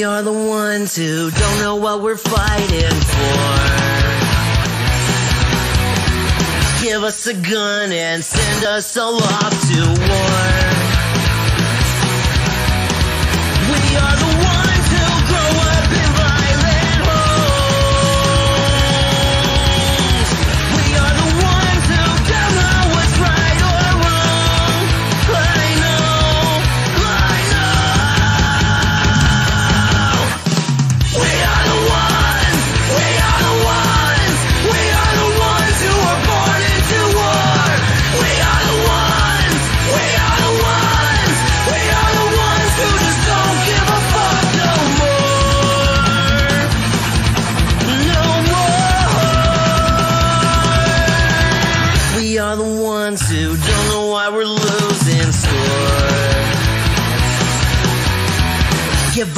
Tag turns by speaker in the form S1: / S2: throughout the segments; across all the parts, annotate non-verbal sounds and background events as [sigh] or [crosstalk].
S1: We are the ones who don't know what we're fighting for. Give us a gun and send us all off to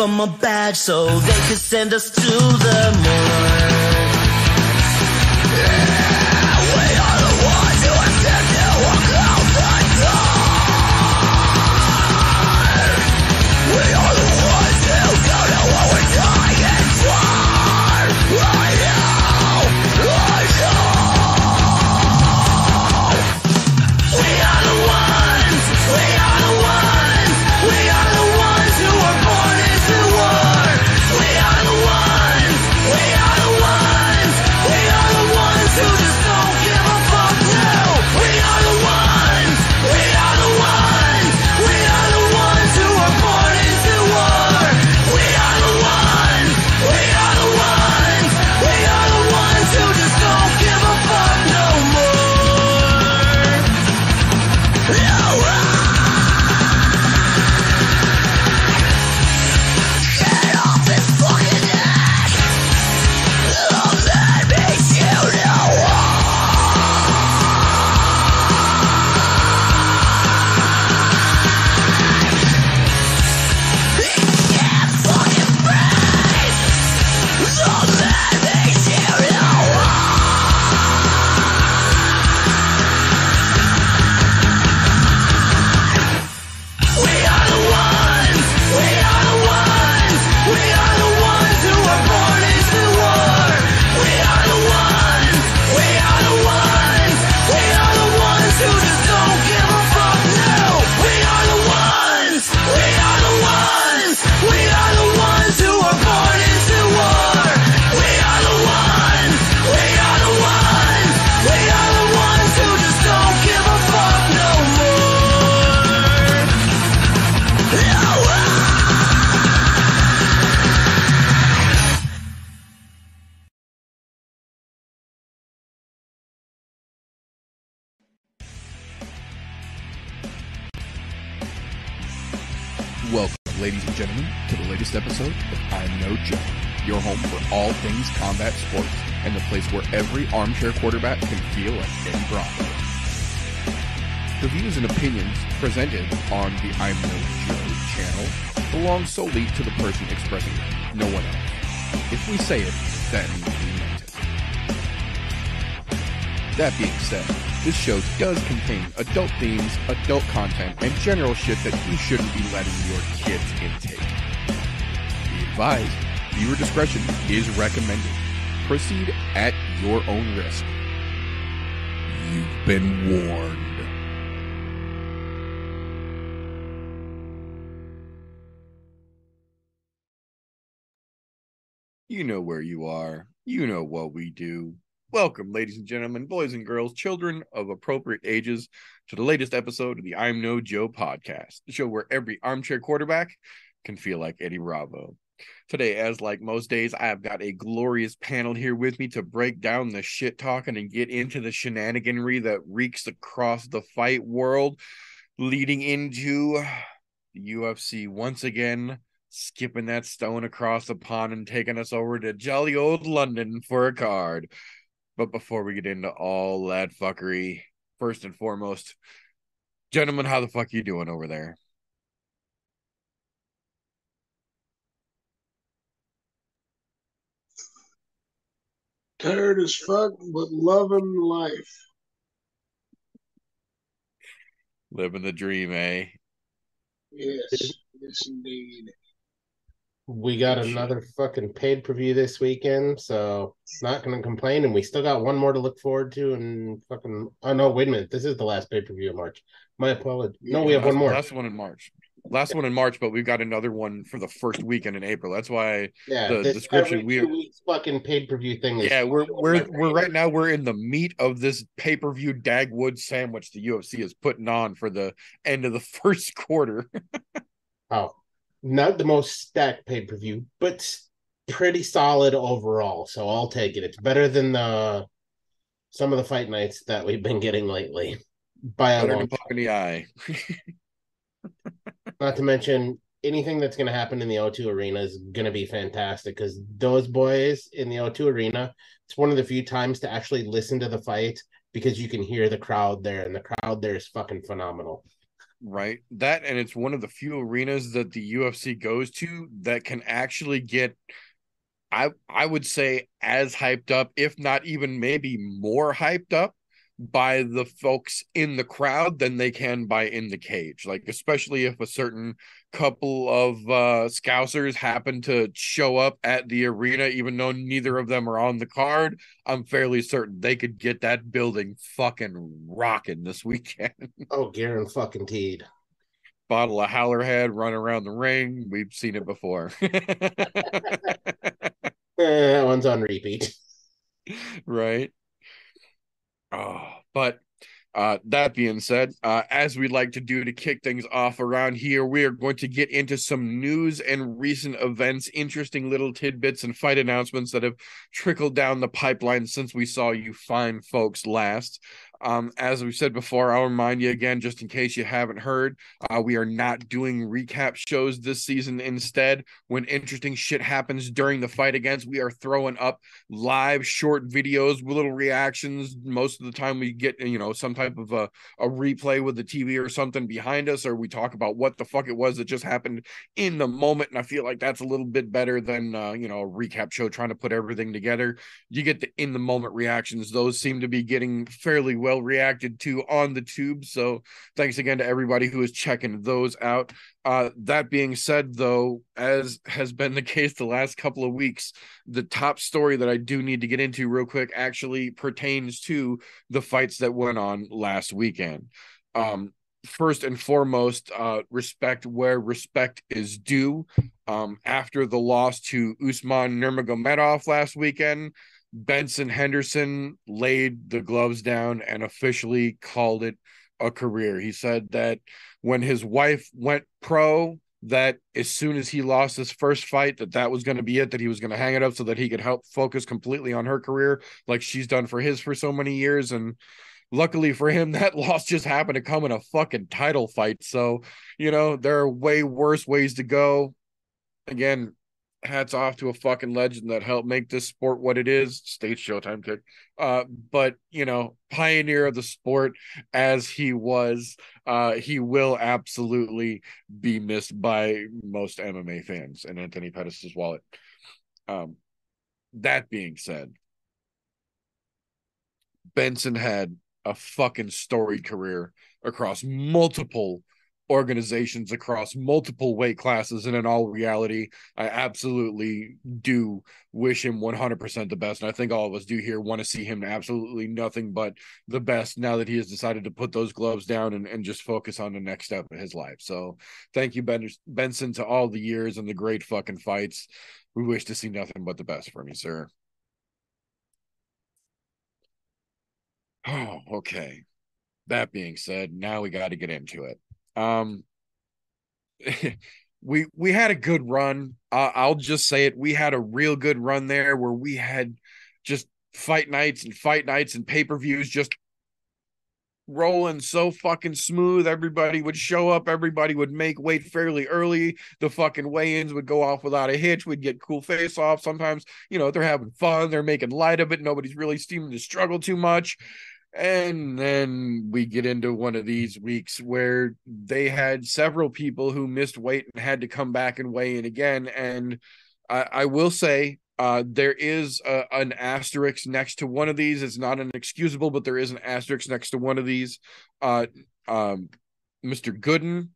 S1: them a badge so they could send us to the morgue.
S2: Welcome, ladies and gentlemen, to the latest episode of I'm No Joe, your home for all things combat sports and the place where every armchair quarterback can feel like Eddie Bravo. The views and opinions presented on the I'm No Joe channel belong solely to the person expressing them, no one else. If we say it, that means we meant it. That being said, this show does contain adult themes, adult content, and general shit that you shouldn't be letting your kids intake. Be advised, viewer discretion is recommended. Proceed at your own risk. You've been warned. You know where you are. You know what we do. Welcome, ladies and gentlemen, boys and girls, children of appropriate ages, to the latest episode of the I'm No Joe podcast, the show where every armchair quarterback can feel like Eddie Bravo. Today, as like most days, I have got a glorious panel here with me to break down the shit talking and get into the shenaniganry that reeks across the fight world, leading into the UFC once again skipping that stone across the pond and taking us over to jolly old London for a card. But before we get into all that fuckery, first and foremost, gentlemen, how the fuck you doing over there?
S3: Tired as fuck, but loving life.
S2: Living the dream, eh?
S3: Yes, yes, indeed.
S4: We got another fucking paid per view this weekend, so not gonna complain. And we still got one more to look forward to. And fucking, oh no, wait a minute, this is the last pay per view of March. My apologies. No, we have one more.
S2: Last one in March. Last one in March, but we've got another one for the first weekend in April. That's why
S4: yeah,
S2: the
S4: this
S2: description we-
S4: fucking paid per view thing. Is
S2: Yeah, we're we're we're right now we're in the meat of this pay-per-view Dagwood sandwich the UFC is putting on for the end of the [laughs] first quarter.
S4: Oh, not the most stacked pay per view, but pretty solid overall. So I'll take it. It's better than the some of the fight nights that we've been getting lately. By a long
S2: in the eye. [laughs]
S4: Not to mention anything that's going to happen in the O2 arena is going to be fantastic because those boys in the O2 arena, it's one of the few times to actually listen to the fight because you can hear the crowd there, and the crowd there is fucking phenomenal.
S2: Right? That and it's one of the few arenas that the UFC goes to that can actually get I I would say as hyped up, if not even maybe more hyped up by the folks in the crowd than they can by in the cage. Like especially if a certain couple of uh scousers happen to show up at the arena even though neither of them are on the card, I'm fairly certain they could get that building fucking rocking this weekend. [laughs]
S4: Oh, Garen fucking teed.
S2: bottle of Howlerhead run around the ring. We've seen it before. [laughs]
S4: Eh, that one's on repeat.
S2: right? Oh, but uh, that being said, uh, as we like to do to kick things off around here, we are going to get into some news and recent events, interesting little tidbits and fight announcements that have trickled down the pipeline since we saw you fine folks last. Um, as we said before, I'll remind you again, just in case you haven't heard, uh, we are not doing recap shows this season. Instead, when interesting shit happens during the fight against, we are throwing up live short videos with little reactions. Most of the time, we get you know some type of a, a replay with the TV or something behind us, or we talk about what the fuck it was that just happened in the moment. And I feel like that's a little bit better than uh, you know a recap show trying to put everything together. You get the in the moment reactions; those seem to be getting fairly well reacted to on the tube. So thanks again to everybody who is checking those out. Uh, that being said, though, as has been the [laughs] case the last couple of weeks, the top story that I do need to get into real quick actually pertains to the fights that went on last weekend. Um, first and foremost, uh, respect where respect is due. Um, after the loss to Usman Nurmagomedov last weekend, Benson Henderson laid the gloves down and officially called it a career. He said that when his wife went pro, that as soon as he lost his first fight, that that was going to be it. That he was going to hang it up so that he could help focus completely on her career, like she's done for his for so many years. And luckily for him, [laughs] that loss just happened to come in a fucking title fight. So you know there are way worse ways to go. Again, hats off to a fucking legend that helped make this sport what it is. State Showtime kick. Uh, but you know, pioneer of the sport as he was, uh, he will absolutely be missed by most MMA fans and Anthony Pettis' wallet. Um, that being said, Benson had a fucking storied career across multiple organizations across multiple weight classes and in all reality i absolutely do wish him 100% the best. And i think all of us do here want to see him absolutely nothing but the best now that he has decided to put those gloves down and, and just focus on the next step of his life. So thank you ben- benson to all the years and the great fucking fights. We wish to see nothing but the best from you sir. Oh [sighs] okay. That being said now we got to get into it um [laughs] we we had a good run. Uh, i'll just say it. We had a real good run there where we had just fight nights and fight nights and pay-per-views just rolling so fucking smooth. Everybody would show up. Everybody would make weight fairly early. The fucking weigh-ins would go off without a hitch. We'd get cool face off sometimes you know they're having fun. They're making light of it. Nobody's really seeming to struggle too much and then we get into one of these weeks where they had several people who missed weight and had to come back and weigh in again. And I, I will say, uh, there is a, an asterisk next to one of these. It's not an excusable, but there is an asterisk next to one of these. Uh, um, Mr. Gooden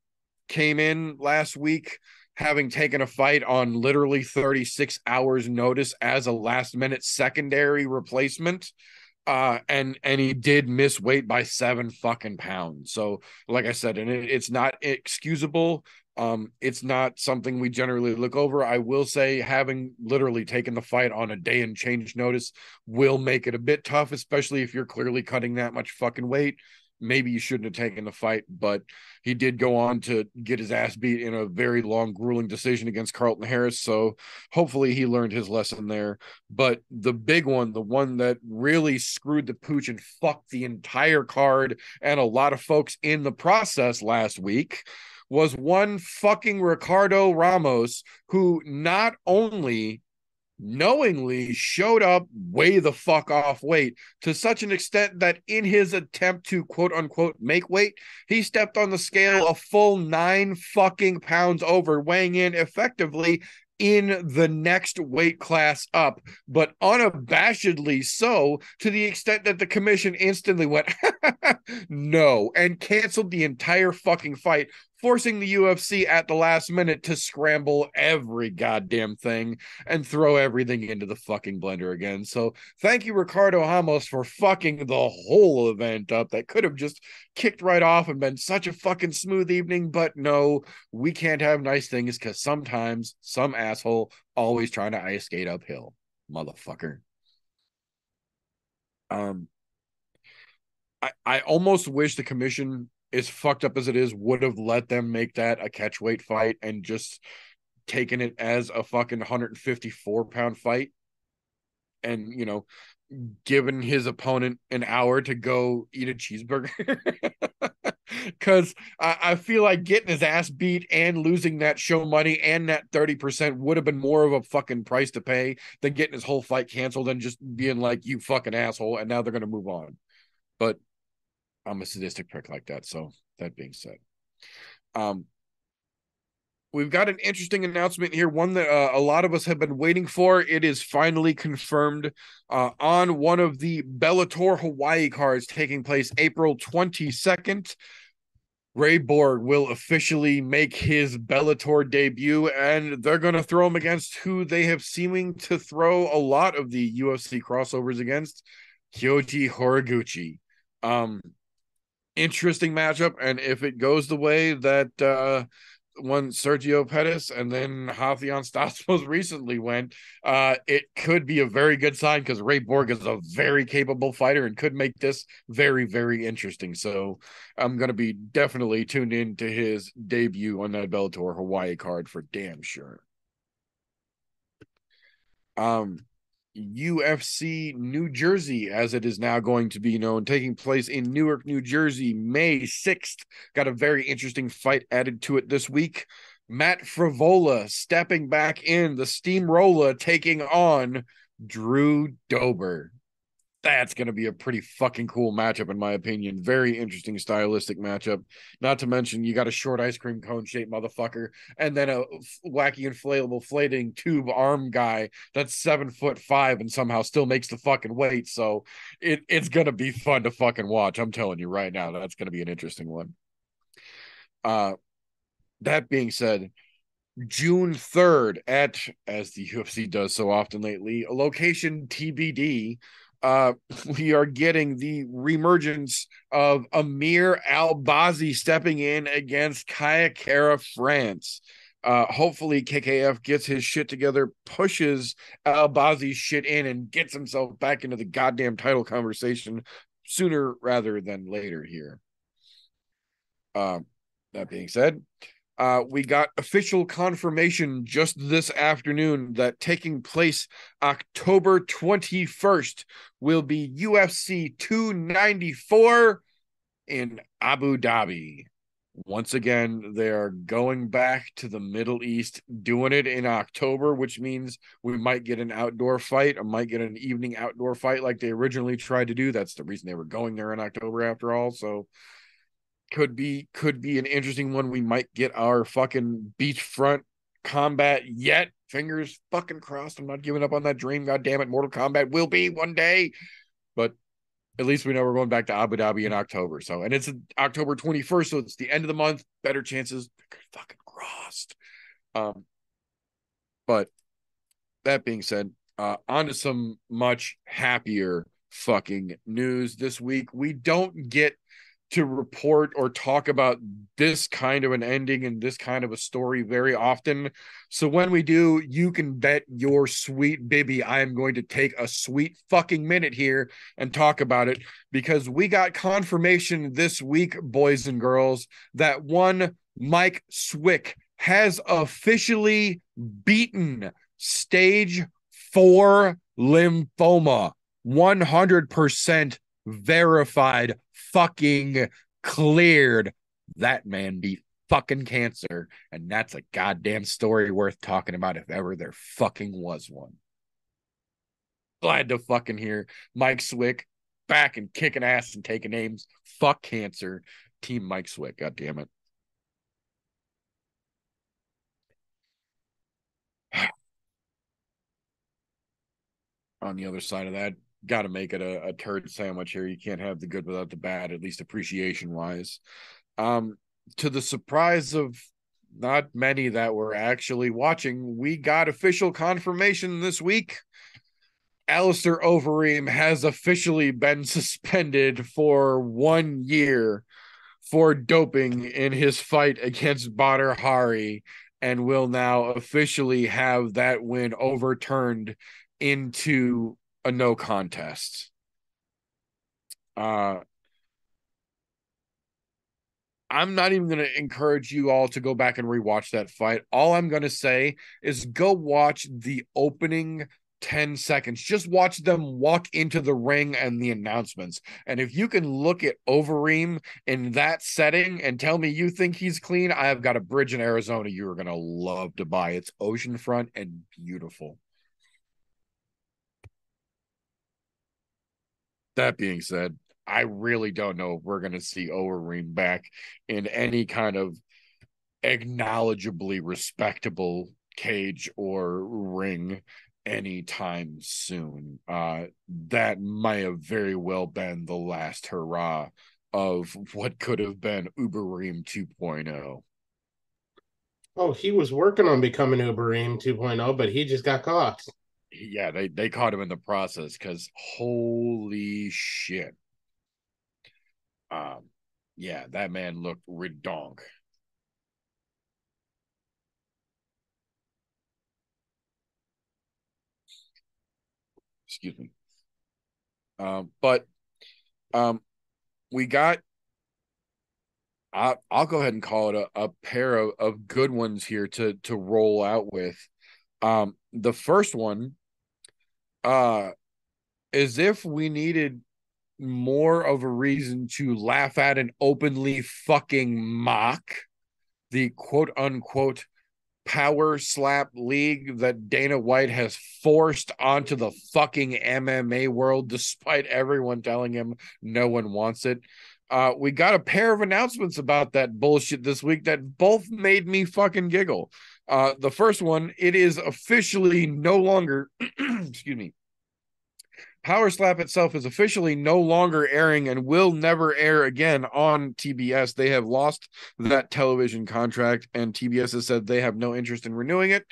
S2: came in last week having taken a fight on literally 36 hours notice as a last minute secondary replacement uh and and he did miss weight by seven fucking pounds. So like i said and it, it's not excusable. Um it's not something we generally look over. I will say having literally taken the fight on a day and change notice will make it a bit tough especially if you're clearly cutting that much fucking weight maybe you shouldn't have taken the fight, but he did go on to get his ass beat in a very long, grueling decision against Carlston Harris. So hopefully he learned his lesson there. But the big one, the one that really screwed the pooch and fucked the entire card and a lot of folks in the process last week was one fucking Ricardo Ramos, who not only knowingly showed up way the fuck off weight to such an extent that in his attempt to quote unquote make weight, he stepped on the scale a full nine fucking pounds over, weighing in effectively in the next weight class up, but unabashedly so to the extent that the commission instantly went [laughs] no and canceled the entire fucking fight forcing the UFC at the last minute to scramble every goddamn thing and throw everything into the fucking blender again. So thank you, Ricardo Ramos, for fucking the whole event up. That could have just kicked right off and been such a fucking smooth evening. But no, we can't have nice things because sometimes some asshole always trying to ice skate uphill. Motherfucker. Um I, I almost wish the commission as fucked up as it is, would have let them make that a catchweight fight and just taken it as a fucking 154 pound fight. And, you know, given his opponent an hour to go eat a cheeseburger. [laughs] Cause I, I, feel like getting his ass beat and losing that show money and that 30% would have been more of a fucking price to pay than getting his whole fight canceled and just being like, you fucking asshole. And now they're going to move on. But I'm a sadistic prick like that. So that being said, um, we've got an interesting announcement here, one that uh, a lot of us have been waiting for. It is finally confirmed uh, on one of the Bellator Hawaii cards taking place April 22nd. Ray Borg will officially make his Bellator debut, and they're going to throw him against who they have seeming to throw a lot of the UFC crossovers against, Kyoji Horiguchi. Um, interesting matchup. And if it goes the way that uh one Sergio Pettis and then Raufeon [laughs] most recently went, uh, it could be a very good sign because Ray Borg is a very capable fighter and could make this very, very interesting. So I'm going to be definitely tuned in to his debut on that Bellator Hawaii card for damn sure. Um, UFC New Jersey, as it is now going to be known, taking place in Newark, New Jersey, May 6th. Got a very interesting fight added to it this week. Matt Frevola stepping back in, the steamroller taking on Drew Dober that's going to be a pretty fucking cool matchup, in my opinion. Very interesting stylistic matchup. Not to mention, you got a short ice cream cone shaped motherfucker, and then a wacky inflatable flating tube arm guy that's seven foot five and somehow still makes the fucking weight. So it, it's going to be fun to fucking watch. I'm telling you right now, that's going to be an interesting one. Uh, that being said, June 3rd at, as the UFC does so often lately, a location TBD uh, [laughs] we are getting the reemergence of Amir Albazi stepping in against Kai Kara France. Uh, hopefully, KKF gets his shit together, pushes Albazi's shit in, and gets himself back into the goddamn title conversation sooner rather than later here. Uh, that being said, uh, we got official confirmation just this afternoon that taking place October 21st will be UFC 294 in Abu Dhabi. Once again, they're going back to the Middle East, doing it in October, which means we might get an outdoor fight, or might get an evening outdoor fight like they originally tried to do. That's the reason they were going there in October, after all. So, could be could be an interesting one. We might get our fucking beachfront combat yet. Fingers fucking crossed. I'm not giving up on that dream. God damn it, Mortal Kombat will be one day. But at least we know we're going back to Abu Dhabi in October. So and it's October 21st, so it's the end of the month. Better chances fucking crossed. Um, but that being said, uh, on to some much happier fucking news this week. We don't get to report or talk about this kind of an ending and this kind of a story very often. So when we do, you can bet your sweet baby I am going to take a sweet fucking minute here and talk about it because we got confirmation this week, boys and girls, that one Mike Swick has officially beaten stage four lymphoma. 100% verified, fucking cleared. That man beat fucking cancer. And that's a goddamn story worth talking about if ever there fucking was one. Glad to fucking hear Mike Swick back and kicking ass and taking names. Fuck cancer. Team Mike Swick. God damn it. [sighs] On the other side of that, got to make it a, a turd sandwich here. You can't have the good without the bad, at least appreciation wise. Um, to the surprise of not many that were actually watching, we got official confirmation this week. Alistair Overeem has officially been [laughs] suspended for one year for doping in his fight against Badr Hari and will now officially have that win overturned into a no contest. Uh I'm not even going to encourage you all to go back and rewatch that fight. All I'm going to say is go watch the opening 10 seconds. Just watch them walk into the ring and the announcements. And if you can look at Overeem in that setting and tell me you think he's clean, I have got a bridge in Arizona you're going to love to buy. It's oceanfront and beautiful. That being said, I really don't know if we're going to see Overeem back in any kind of acknowledgeably respectable cage or ring anytime soon. Uh, that might have very well been the last hurrah of what could have been Ubereem 2.0.
S4: Oh, he was working on becoming Ubereem 2.0, but he just got caught.
S2: Yeah, they, they caught him in the process because holy shit. Um, yeah, that man looked redonk. Excuse me. Um, but um, we got. I, I'll go ahead and call it a, a pair of, of good ones here to to roll out with. Um, the first one, uh, as if we needed more of a reason to laugh at and openly fucking mock the quote unquote power slap league that Dana White has forced onto the fucking MMA world, despite everyone telling him no one wants it. Uh, we got a pair of announcements about that bullshit this week that both made me fucking giggle. Uh, the first one, it is officially no longer, [clears throat] excuse me, Power Slap itself is officially no longer airing and will never air again on TBS. They have lost that television contract, and TBS has said they have no interest in renewing it.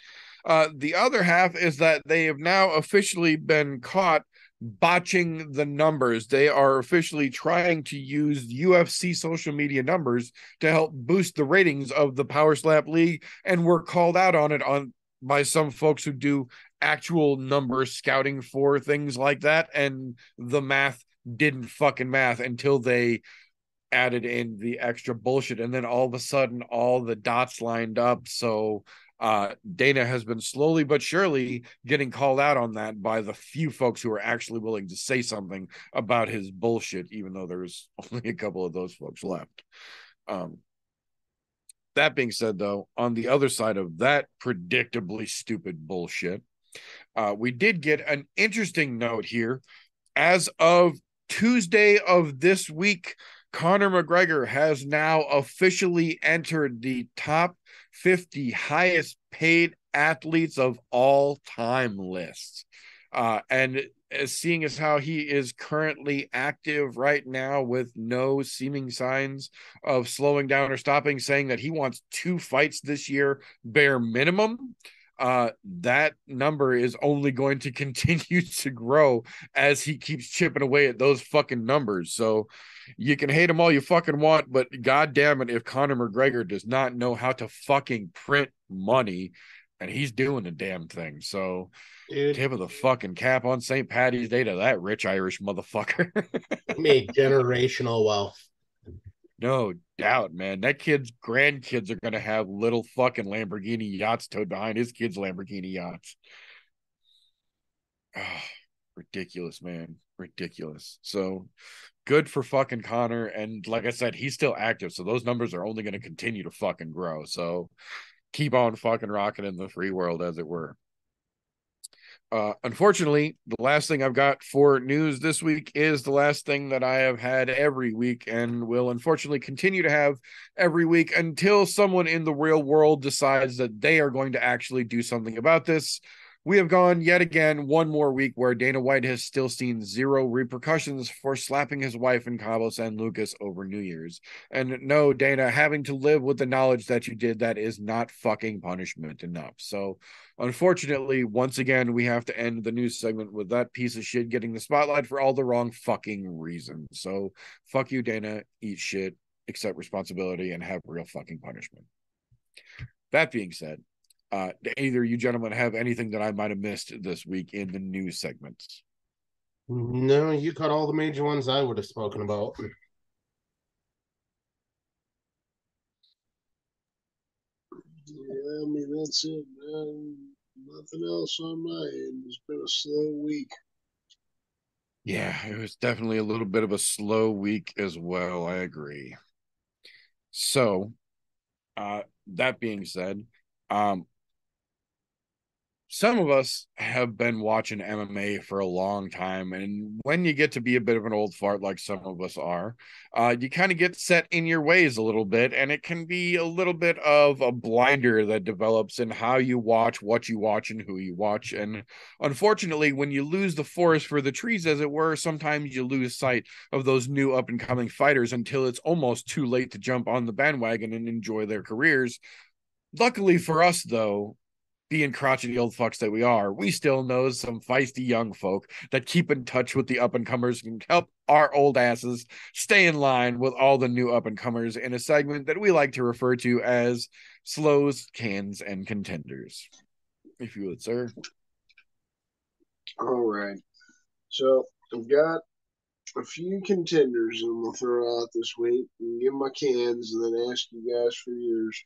S2: Uh, the other half is that they have now officially been caught botching the numbers. They are officially trying to use UFC social media numbers to help boost the ratings of the Power Slap League, and were called out on it on by some folks who do actual number scouting for things like that and the math didn't fucking math until they added in the extra bullshit and then all of a sudden all the dots lined up so uh Dana has been slowly but surely getting called out on that by the few folks who are actually willing to say something about his bullshit even though there's [laughs] only a couple of those folks left um that being said though on the other side of that predictably stupid bullshit uh, we did get an interesting note here. As of Tuesday of this week, Conor McGregor has now officially entered the top 50 highest paid athletes of all time lists. Uh, and seeing as how he is currently active right now with no seeming signs of slowing down or stopping, saying that he wants two fights this year, bare minimum. Uh, that number is only going to [laughs] continue to grow as he keeps chipping away at those fucking numbers. So you can hate him all you fucking want, but god damn it, if Conor McGregor does not know how to fucking print money, and he's doing the damn thing. So
S4: Dude,
S2: tip of the fucking cap on St. Patty's Day to that rich Irish motherfucker. [laughs]
S4: he made generational wealth.
S2: No doubt, man. That kid's grandkids are gonna have little fucking Lamborghini yachts towed behind his kids' Lamborghini yachts. Ah, ridiculous, man. Ridiculous. So good for fucking Conor. And like I said, he's still active. So those numbers are only going to continue to fucking grow. So keep on fucking rocking in the free world, as it were. Uh, unfortunately, the last thing I've got for news this week is the last thing that I have had every week and will unfortunately continue to have every week until someone in the real world decides that they are going to actually do something about this. We have gone yet again one more week where Dana White has still seen zero repercussions for slapping his wife in Cabo San Lucas over New Year's. And no, Dana, having to live with the knowledge that you did that is not fucking punishment enough. So, unfortunately, once again, we have to end the news segment with that piece of shit getting the spotlight for all the wrong fucking reasons. So, fuck you, Dana. Eat shit, accept responsibility, and have real fucking punishment. That being said, uh, either you gentlemen have anything that I might have missed this week in the news segments?
S4: No, you caught all the major ones I would have spoken about.
S3: Yeah, I mean that's it, man. Nothing else on my end. It's been a slow week.
S2: Yeah, it was definitely a little bit of a slow week as well. I agree. So, uh, that being said, um, some of us have been watching MMA for a long time, and when you get to be a bit of an old fart like some of us are, uh, you kind of get set in your ways a little bit, and it can be a little bit of a blinder that develops in how you watch, what you watch, and who you watch. And unfortunately, when you lose the forest for the trees, as it were, sometimes you lose sight of those new up and coming fighters until it's almost too late to jump on the bandwagon and enjoy their careers. Luckily for us, though, being crotchety old fucks that we are, we still know some feisty young folk that keep in touch with the up and comers and help our old asses stay in line with all the new up and comers in a segment that we like to refer to as slows, cans, and contenders. If you would, sir.
S3: All right. So I've got a few contenders I'm gonna throw out this week and give my cans and then ask you guys for yours.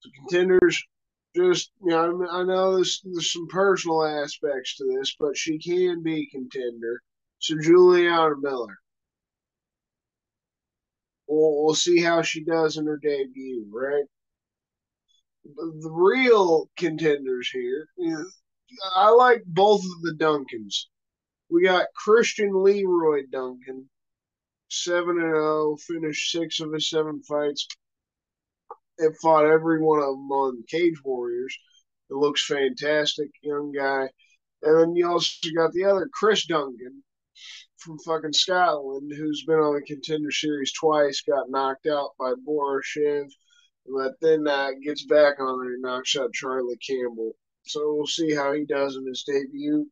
S3: So contenders, just you know, I, know there's, some personal aspects to this, but she can be contender. So Juliana Miller. We'll, we'll see how she does in her debut, right? The, the real contenders here, you know, I like both of the Duncans. We got Christian Leroy Duncan, seven and zero, finished six of his seven fights. It fought every one of them on Cage Warriors. It looks fantastic, young guy. And then you also got the other Chris Duncan from fucking Scotland, who's been on the contender series twice, got knocked out by Borashev, but then uh, gets back on there and knocks out Charlie Campbell. So we'll see how he does in his debut.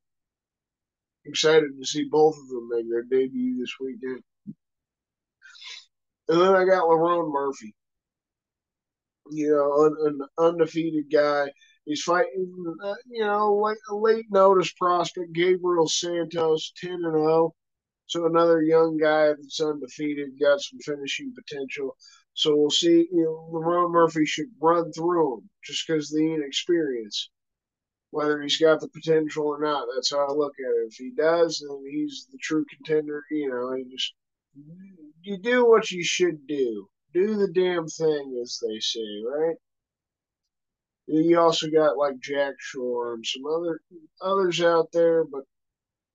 S3: Excited to see both of them make their debut this weekend. And then I got Lerone Murphy. You know, an, an undefeated guy. He's fighting, uh, you know, like a late notice prospect, Gabriel Santos, 10 and 0. So another young guy that's undefeated, got some finishing potential. So we'll see. You know, Lerone Murphy should run through him just because the inexperience whether he's got the potential or not. That's how I look at it. If he does, then he's the true contender. You know, you just you do what you should do. Do the damn thing, as they say, right? You also got like Jack Shore and some other others out there, but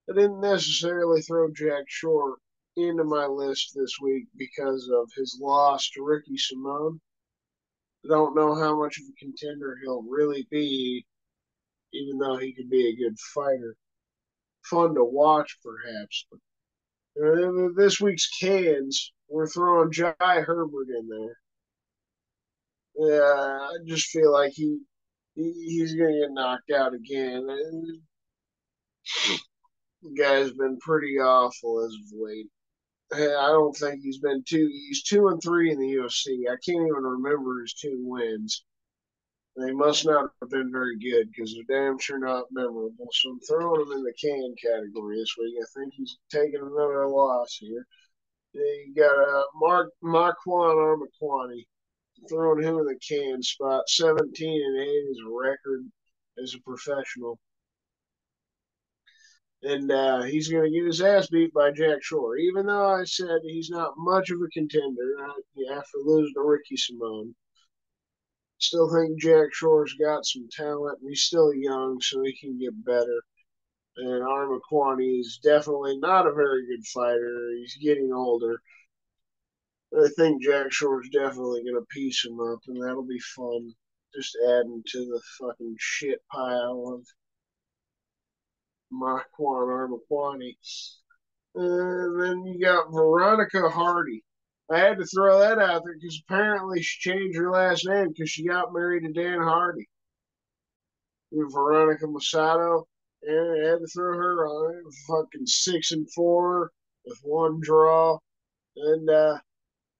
S3: I didn't necessarily throw Jack Shore into my list this week because of his loss to Ricky Simon. I don't know how much of a contender he'll really be even though he could be a good fighter. fun to watch, perhaps. Uh, Uh, this week's cans, we're throwing Jai Herbert in there. Yeah, I just feel like he, he he's gonna get knocked out again. The guy's been pretty awful as of late. I don't think he's been two. He's two and three in the UFC. I can't even remember his two wins. They must not have been very good because they're damn sure not memorable. So I'm throwing him in the can category this week. I think he's taking another loss here. You got uh, Mark Makwan Amirkhani throwing him in the can spot. 17 and 8 is a record as a professional. And uh, he's going to get his ass beat by Jack Shore. Even though I said he's not much of a contender uh, after losing to Ricky Simon. Still think Jack Shore's got some talent, he's still young, so he can get better. And Amirkhani is definitely not a very good fighter. He's getting older. I think Jack Shore's definitely going to piece him up, and that'll be fun. Just adding to the fucking shit pile of Makwan Amirkhani. And then you got Veronica Hardy. I had to throw that out there because apparently she changed her last name because she got married to Dan Hardy. And Veronica Macedo, and I had to throw her on it. Fucking six and four with one draw, and uh,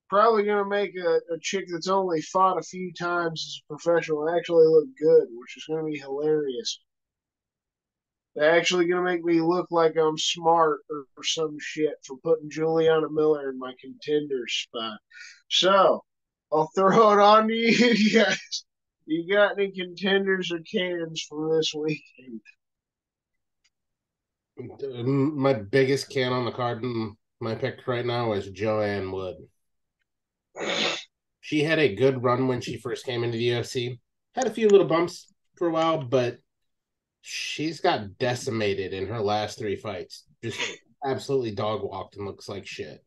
S3: probably gonna make a, a chick that's only fought a few times as a professional actually look good, which is gonna be hilarious. They're actually gonna make me look like I'm smart or, or some shit for putting Juliana Miller in my contender spot. So I'll throw it on to you [laughs] guys. You got any contenders or cans from this weekend?
S4: Mm, my biggest can on the card, mm, my pick right now is Joanne Wood. She had a good run when she first came into the UFC. Had a few little bumps for a while, but she's got decimated in her last three fights. Just absolutely dog walked and looks like shit.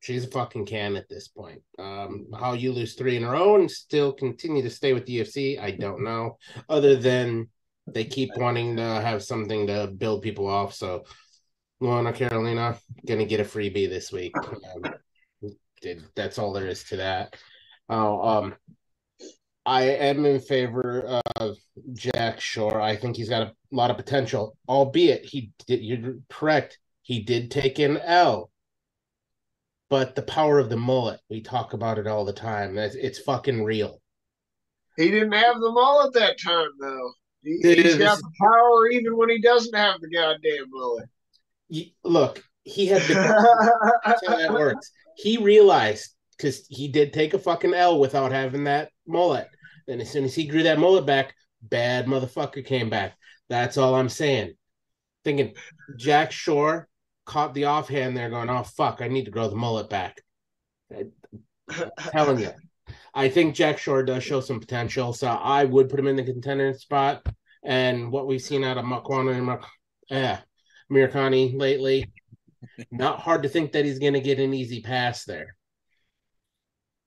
S4: She's a fucking can at this point. Um, how you lose three in a row and still continue to stay with the UFC, I don't know. Other than they keep wanting to have something to build people off. So, Luana Carolina gonna get a freebie this week. Um, that's all there is to that. Oh, um, I am in favor of Jack Shore. I think he's got a lot of potential, albeit he did. You're correct. He did take an L, but the power of the mullet. We talk about it all the time. That's it's fucking real.
S3: He didn't have the mullet that time, though. He, has got the power even when he doesn't have the goddamn mullet.
S4: You- look, he had the [laughs] That's how that works. He realized because he did take a fucking L without having that mullet. Then as soon as he grew that mullet back, bad motherfucker came back. That's all I'm saying. Thinking Jack Shore caught the offhand there, going, "Oh fuck, I need to grow the mullet back." I'm telling you, [laughs] I think Jack Shore does show some potential, so I would put him in the contender spot. And what we've seen out of Makwana and Mak- eh, Mirkani lately, [laughs] not hard to think that he's going to get an easy pass there.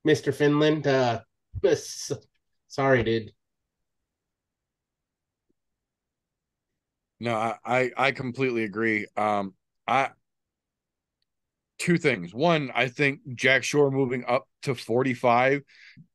S4: Mr. Finland, uh, [laughs] sorry, dude.
S2: No, I, I I completely agree. Um, I two things. One, I think Jack Shore moving up to 45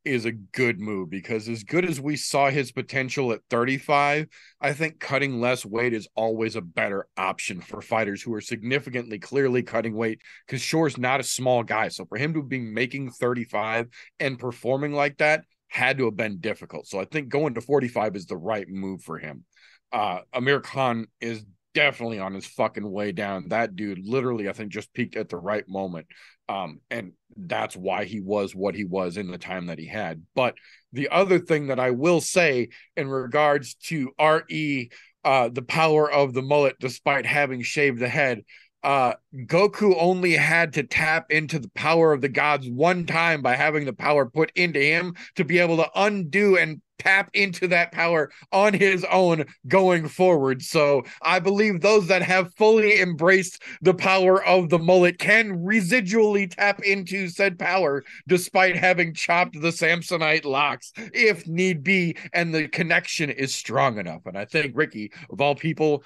S2: is a good move because as good as we saw his potential at 35, I think cutting less weight is always a better option for fighters who are significantly clearly cutting weight because Shore's not a small guy. So for him to be making 35 and performing like that had to have been difficult. So I think going to 45 is the right move for him. Uh Amirkhani is definitely on his fucking way down. That dude literally, I think, just peaked at the right moment. Um, and that's why he was what he was in the time that he had. But the other thing that I will say in regards to RE, uh, the power of the mullet, despite having shaved the head, uh, Goku only had to tap into the power of the gods one time by having the power put into him to be able to undo and tap into that power on his own going forward. So I believe those that have fully embraced the power of the mullet can residually tap into said power despite having chopped the Samsonite locks if need be, and the connection is strong enough. And I think Ricky, of all people,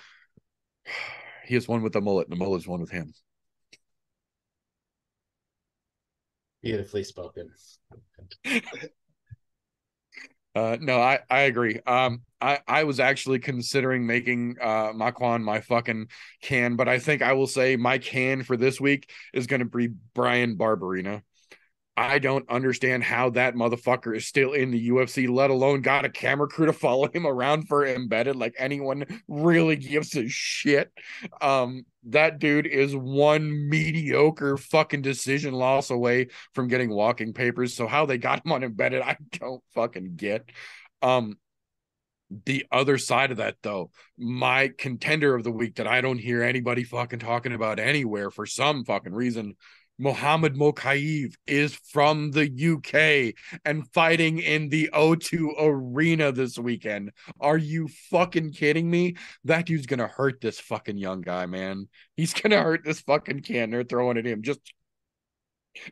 S2: He has one with the mullet, and the mullet is one with him.
S4: Beautifully spoken. [laughs]
S2: Uh, no, I I agree. Um, I I was actually considering making uh Makwan my fucking can, but I think I will say my can for this week is going to be Bryan Barberena. I don't understand how that motherfucker is still in the UFC, let alone got a camera crew to [laughs] follow him around for embedded. Like anyone really gives a shit. Um, that dude is one mediocre fucking decision loss away from getting walking papers. So how they got him [laughs] on embedded, I don't fucking get. Um, the other side of that though, my contender of the week that I don't hear anybody fucking talking about anywhere for some fucking reason Mohammed Mokaev is from the UK and fighting in the O2 arena this weekend. Are you fucking kidding me? That dude's gonna hurt this fucking young guy, man. He's gonna hurt this fucking can. They're throwing at him. Just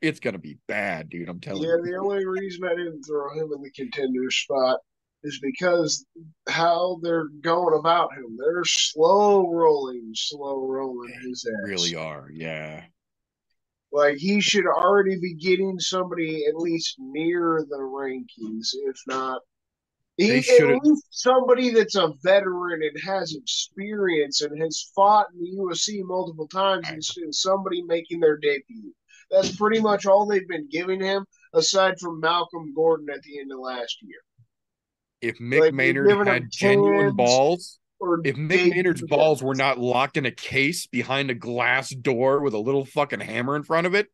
S2: it's gonna be bad, dude. I'm telling
S3: Yeah,
S2: you.
S3: Yeah, the only reason I didn't throw him in the contender spot is because how they're going about him. They're slow rolling, slow rolling his ass.
S2: Really are, yeah.
S3: Like he should already be getting somebody at least near the rankings, if not. He, at least somebody that's a veteran and has experience and has fought in the UFC multiple times of somebody making their debut. That's pretty much all they've been giving him, aside from Malcolm Gordon at the end of last year.
S2: If Mick
S3: Like,
S2: Maynard had genuine balls,
S3: Or
S2: if Mick Maynard's balls were not locked in a case behind a glass door with a little fucking hammer in front of it,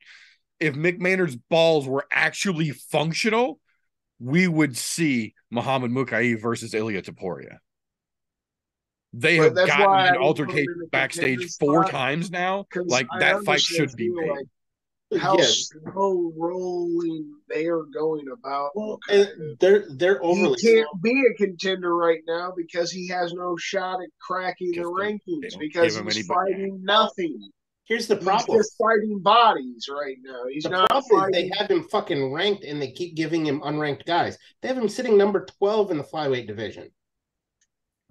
S2: if Mick Maynard's balls were actually functional, we would see Muhammad Mokaev versus Ilia Topuria. They
S3: But
S2: have gotten
S3: an I
S2: in
S3: would put him
S2: altercation backstage four times now. Like
S3: I
S2: that fight should be made.
S3: like how
S4: Yeah.
S3: slow rolling they are going about.
S4: Well,
S3: Mokaev.
S4: and they're they're
S3: he
S4: overly
S3: can't
S4: slow.
S3: be a contender right now because he has no shot at cracking the
S2: Because they- they
S3: rankings because
S2: give him
S3: he's
S2: anybody.
S3: fighting nothing.
S4: Here's the
S3: He's
S4: problem.
S3: just fighting bodies right now. He's
S4: The
S3: not
S4: problem is
S3: fighting.
S4: they have him fucking ranked and they keep giving him unranked guys. They have him sitting number 12 in the flyweight division.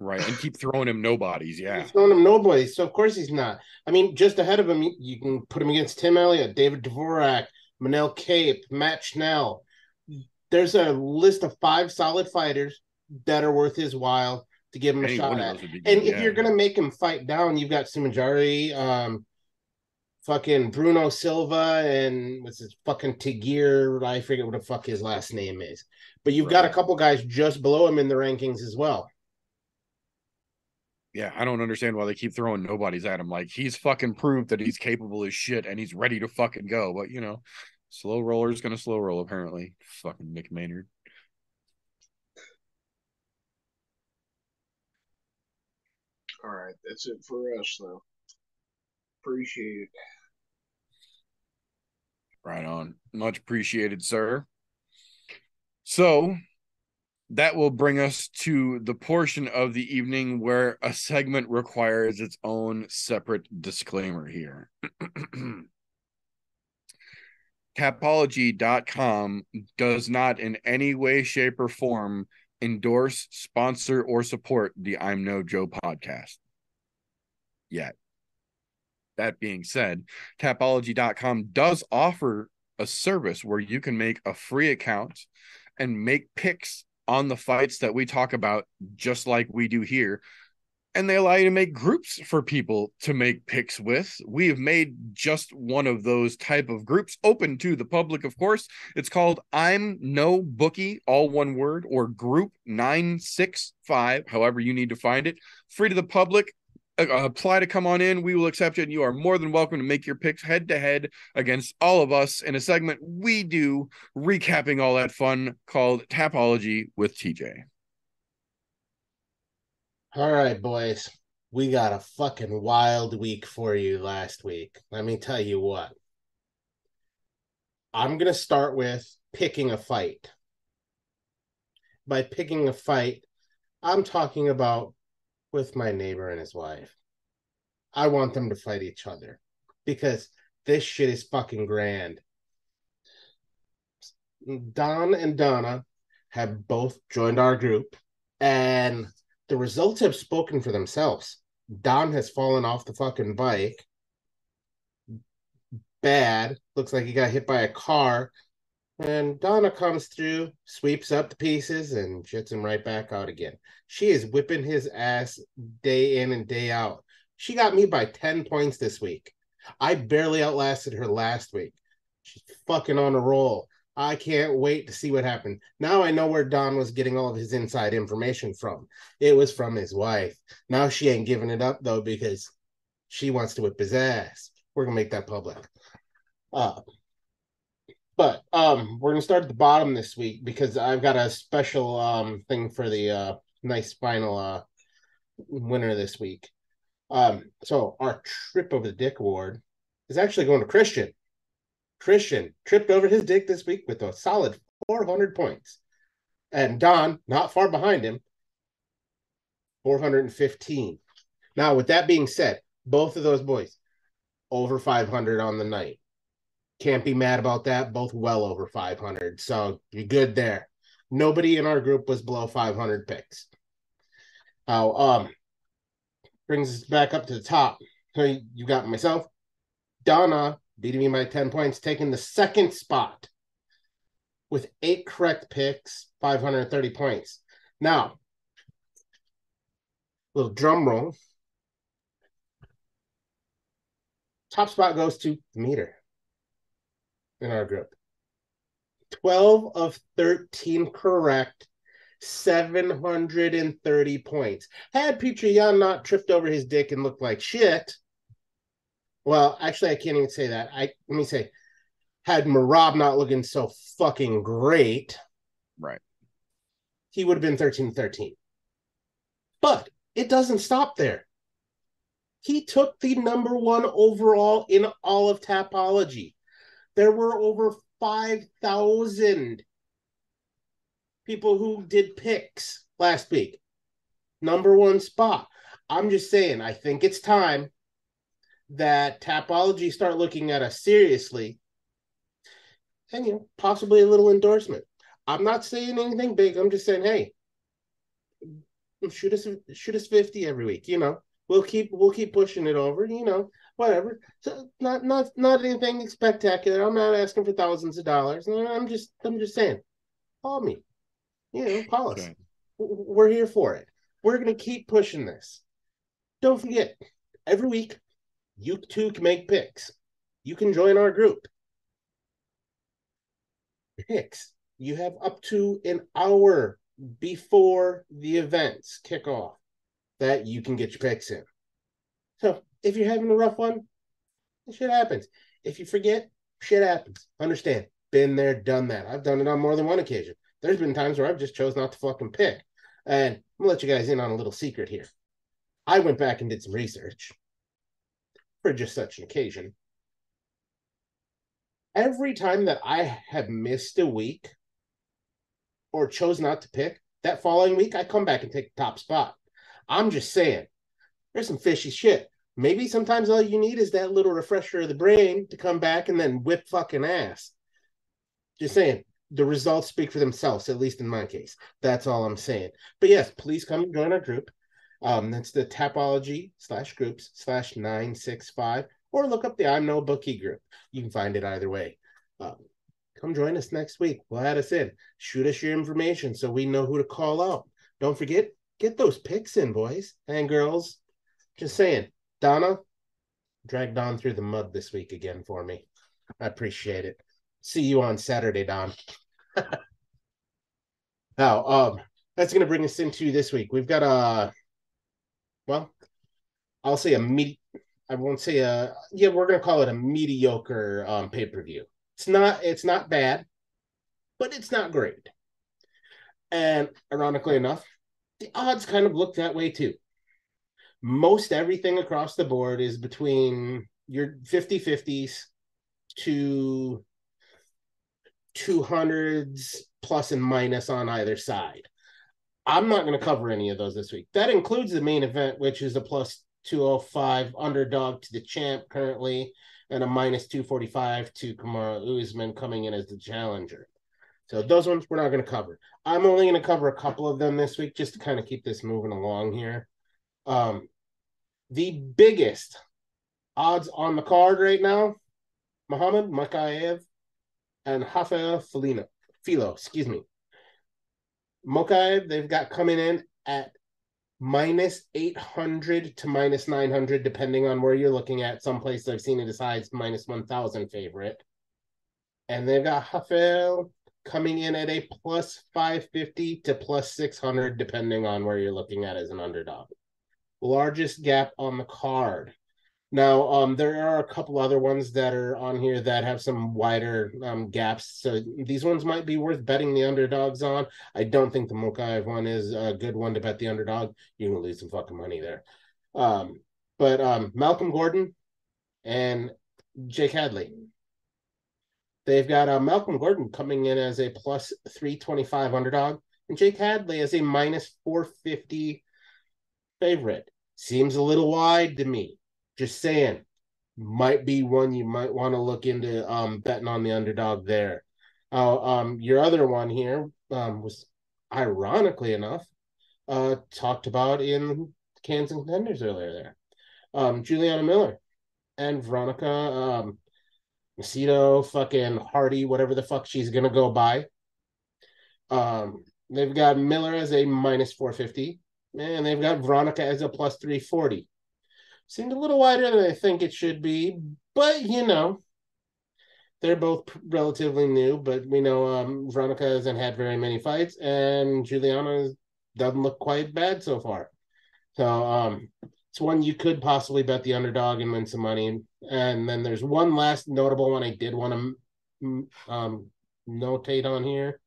S2: Right. And keep throwing him nobodies. Yeah.
S4: He's throwing him nobody, so of course he's not. I mean, just ahead of him, you, can put him against Tim Elliott, David Dvorak, Manel Kape, Matt Schnell. There's a list of five solid fighters that are worth his while to give him a
S2: Any
S4: shot at. And
S2: good,
S4: if you're gonna make him fight down, you've got Su Mudaerji, um, fucking Bruno Silva, and what's his fucking Tagir? I forget what the fuck his last name is. But you've got a couple guys just below him in the rankings as well.
S2: Yeah, I don't understand why they keep throwing nobodies at him. Like he's fucking proved that he's capable as shit and he's ready to fucking go. But you know, slow roller's gonna slow roll apparently. Fucking Mick Maynard.
S3: All right, that's it for us, though. Appreciate it.
S2: Right on. Much appreciated, sir. So that will bring us to the portion of the evening where a segment requires its own separate disclaimer here. [clears throat] Tapology.com does not in any way, shape, or form endorse, sponsor, or support the I'm No Joe podcast yet. That being said, Tapology.com does offer a service where you can make a free account and make picks on the fights that we talk about, just like we do here. And they allow you to make groups for people to make picks with. We have made just one of those type of groups open to the public, of course. It's called I'm No Bookie, all one word, or Group 965, however you need to find it. Free to the public Uh, apply to come on in. We will accept it. And you are more than welcome to make your picks head to head against all of us in a segment we do, recapping all that fun called Tapology with TJ.
S4: All right, boys. We got a fucking wild week for you last week. Let me tell you what. I'm going to start with picking a fight. By picking a fight, I'm talking about with my neighbor and his wife. I want them to fight each other because this shit is fucking grand. Don and Donna have both joined our group, and the results have spoken for themselves. Don has fallen off the fucking bike. Bad. Looks like he got hit by a car. And Donna comes through, sweeps up the pieces, and shits him right back out again. She is whipping his ass day in and day out. She got me by 10 points this week. I barely outlasted her last week. She's fucking on a roll. I can't wait to see what happened. Now I know where Don was getting all of his inside information from. It was from his wife. Now she ain't giving it up though because she wants to whip his ass. We're gonna make that public. Uh, but um, we're gonna start at the bottom this week because I've got a special um thing for the uh nice final uh winner this week. Um, so our trip over the dick award is actually going to Christian. Christian tripped over his dick this week with a solid 400 points. And Don, not far behind him, 415. Now, with that being said, both of those boys over 500 on the night. Can't be mad about that. Both well over 500. So you're good there. Nobody in our group was below 500 picks. Now, um, brings us back up to the top. So you got myself, Donna, beating me by 10 points, taking the second spot with eight correct picks, 530 points. Now, little drum roll. Top spot goes to the meter in our group. 12 of 13 correct, 730 points. Had Yan not tripped over his dick and looked like shit, well, actually, I can't even say that. I let me say, had Merab not looking so fucking great,
S2: Right.
S4: he would have been 13 13. But it doesn't stop there. He took the number one overall in all of Tapology. There were over 5,000 people who did picks last week. Number one spot. I'm just saying, I think it's time that Tapology start looking at us seriously and, you know, possibly a little endorsement. I'm not saying anything big. I'm just saying, hey, shoot us shoot us 50 every week, you know. We'll keep we'll keep pushing it over, you know, whatever. So not not not anything spectacular. I'm not asking for thousands of dollars. I'm just I'm just saying, call me. You know, call us.
S2: Okay.
S4: We're here for it. We're gonna keep pushing this. Don't forget, every week you too can make picks. You can join our group. Picks. You have up to an hour before the events kick off that you can get your picks in. So if you're having a rough one, shit happens. If you forget, shit happens. Understand? Been there, done that. I've done it on more than one occasion. There's been times where I've just chose not to fucking pick. And I'm gonna let you guys in on a little secret here. I went back and did some research for just such an occasion. Every time that I have missed a week or chose not to pick, that following week I come back and take the top spot. I'm just saying, there's some fishy shit. Maybe sometimes all you need is that little refresher of the brain to come back and then whip fucking ass. Just saying, the results speak for themselves, at least in my case. That's all I'm saying. But yes, please come and join our group. Um, that's the Tapology slash groups slash 965, or look up the I'm No Bookie group. You can find it either way. Um, come join us next week. We'll add us in. Shoot us your information so we know who to call out. Don't forget, get those picks in, boys and girls. Just saying. Donna, drag Don through the mud this week again for me. I appreciate it. See you on Saturday, Don. [laughs] now, um, that's gonna bring us into this week. We've got a well, I'll say a me I won't say a yeah, we're gonna call it a mediocre um pay-per-view. It's not it's not bad, but it's not great. And ironically enough, the odds kind of look that way too. Most everything across the board is between your 50 50s to 200s plus and minus on either side. I'm not going to cover any of those this week. That includes the main event, which is a plus 205 underdog to the champ currently, and a minus 245 to Kamaru Usman coming in as the challenger. So those ones we're not going to cover. I'm only going to cover a couple of them this week just to kind of keep this moving along here. Um, the biggest odds on the card right now, Muhammad Mokaev and Rafael Felino. Filho, excuse me. Mokaev, they've got coming in at minus 800 to minus 900, depending on where you're looking at. Some places I've seen it as high as minus 1,000 favorite. And they've got Rafael coming in at a plus 550 to plus 600, depending on where you're looking at as an underdog. Largest gap on the card. Now, um, there are a couple other ones that are on here that have some wider um, gaps. So these ones might be worth betting the underdogs on. I don't think the Mokaev one is a good one to bet the underdog. You're gonna lose some fucking money there. Um, but um, Malcolm Gordon and Jake Hadley. They've got uh, Malcolm Gordon coming in as a plus 325 underdog, and Jake Hadley as a minus 450 favorite. Seems a little wide to me. Just saying, might be one you might want to look into um, betting on the underdog there. Uh, um, your other one here um, was, ironically enough, uh, talked about in Cans and Contenders earlier there. Um, Juliana Miller and Veronica um, Macedo, fucking Hardy, whatever the fuck she's gonna go by. Um, they've got Miller as a minus 450, and they've got Veronica as a plus 340. Seemed a little wider than I think it should be, but you know, they're both relatively new. But we know um, Veronica hasn't had very many fights, and Juliana doesn't look quite bad so far. So um, it's one you could possibly bet the underdog and win some money. And then there's one last notable one I did want to um, notate on here,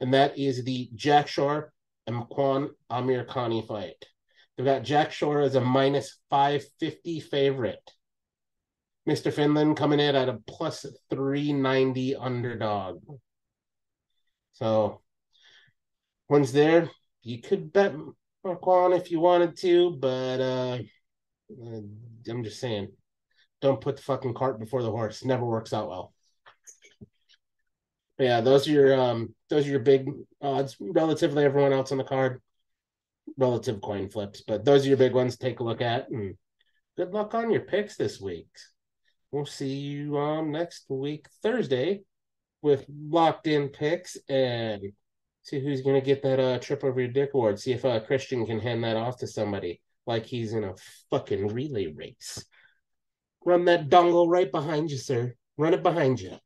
S4: and that is the Jack Shore and Amir Amirkhani fight. They've got Jack Shore as a minus 550 favorite. Mr. Finland coming in at a plus 390 underdog. So, one's there. You could bet Makwan if you wanted to, but uh, I'm just saying, don't put the fucking cart before the horse. Never works out well. Yeah, those are your um, those are your big odds. Relatively, everyone else on the card, relative coin flips, but those are your big ones. Take a look at, and good luck on your picks this week. We'll see you um next week Thursday with locked in picks and see who's gonna get that uh trip over your dick award. See if uh Christian can hand that off to somebody like he's in a fucking relay race. Run that dongle right behind you, sir. Run it behind you.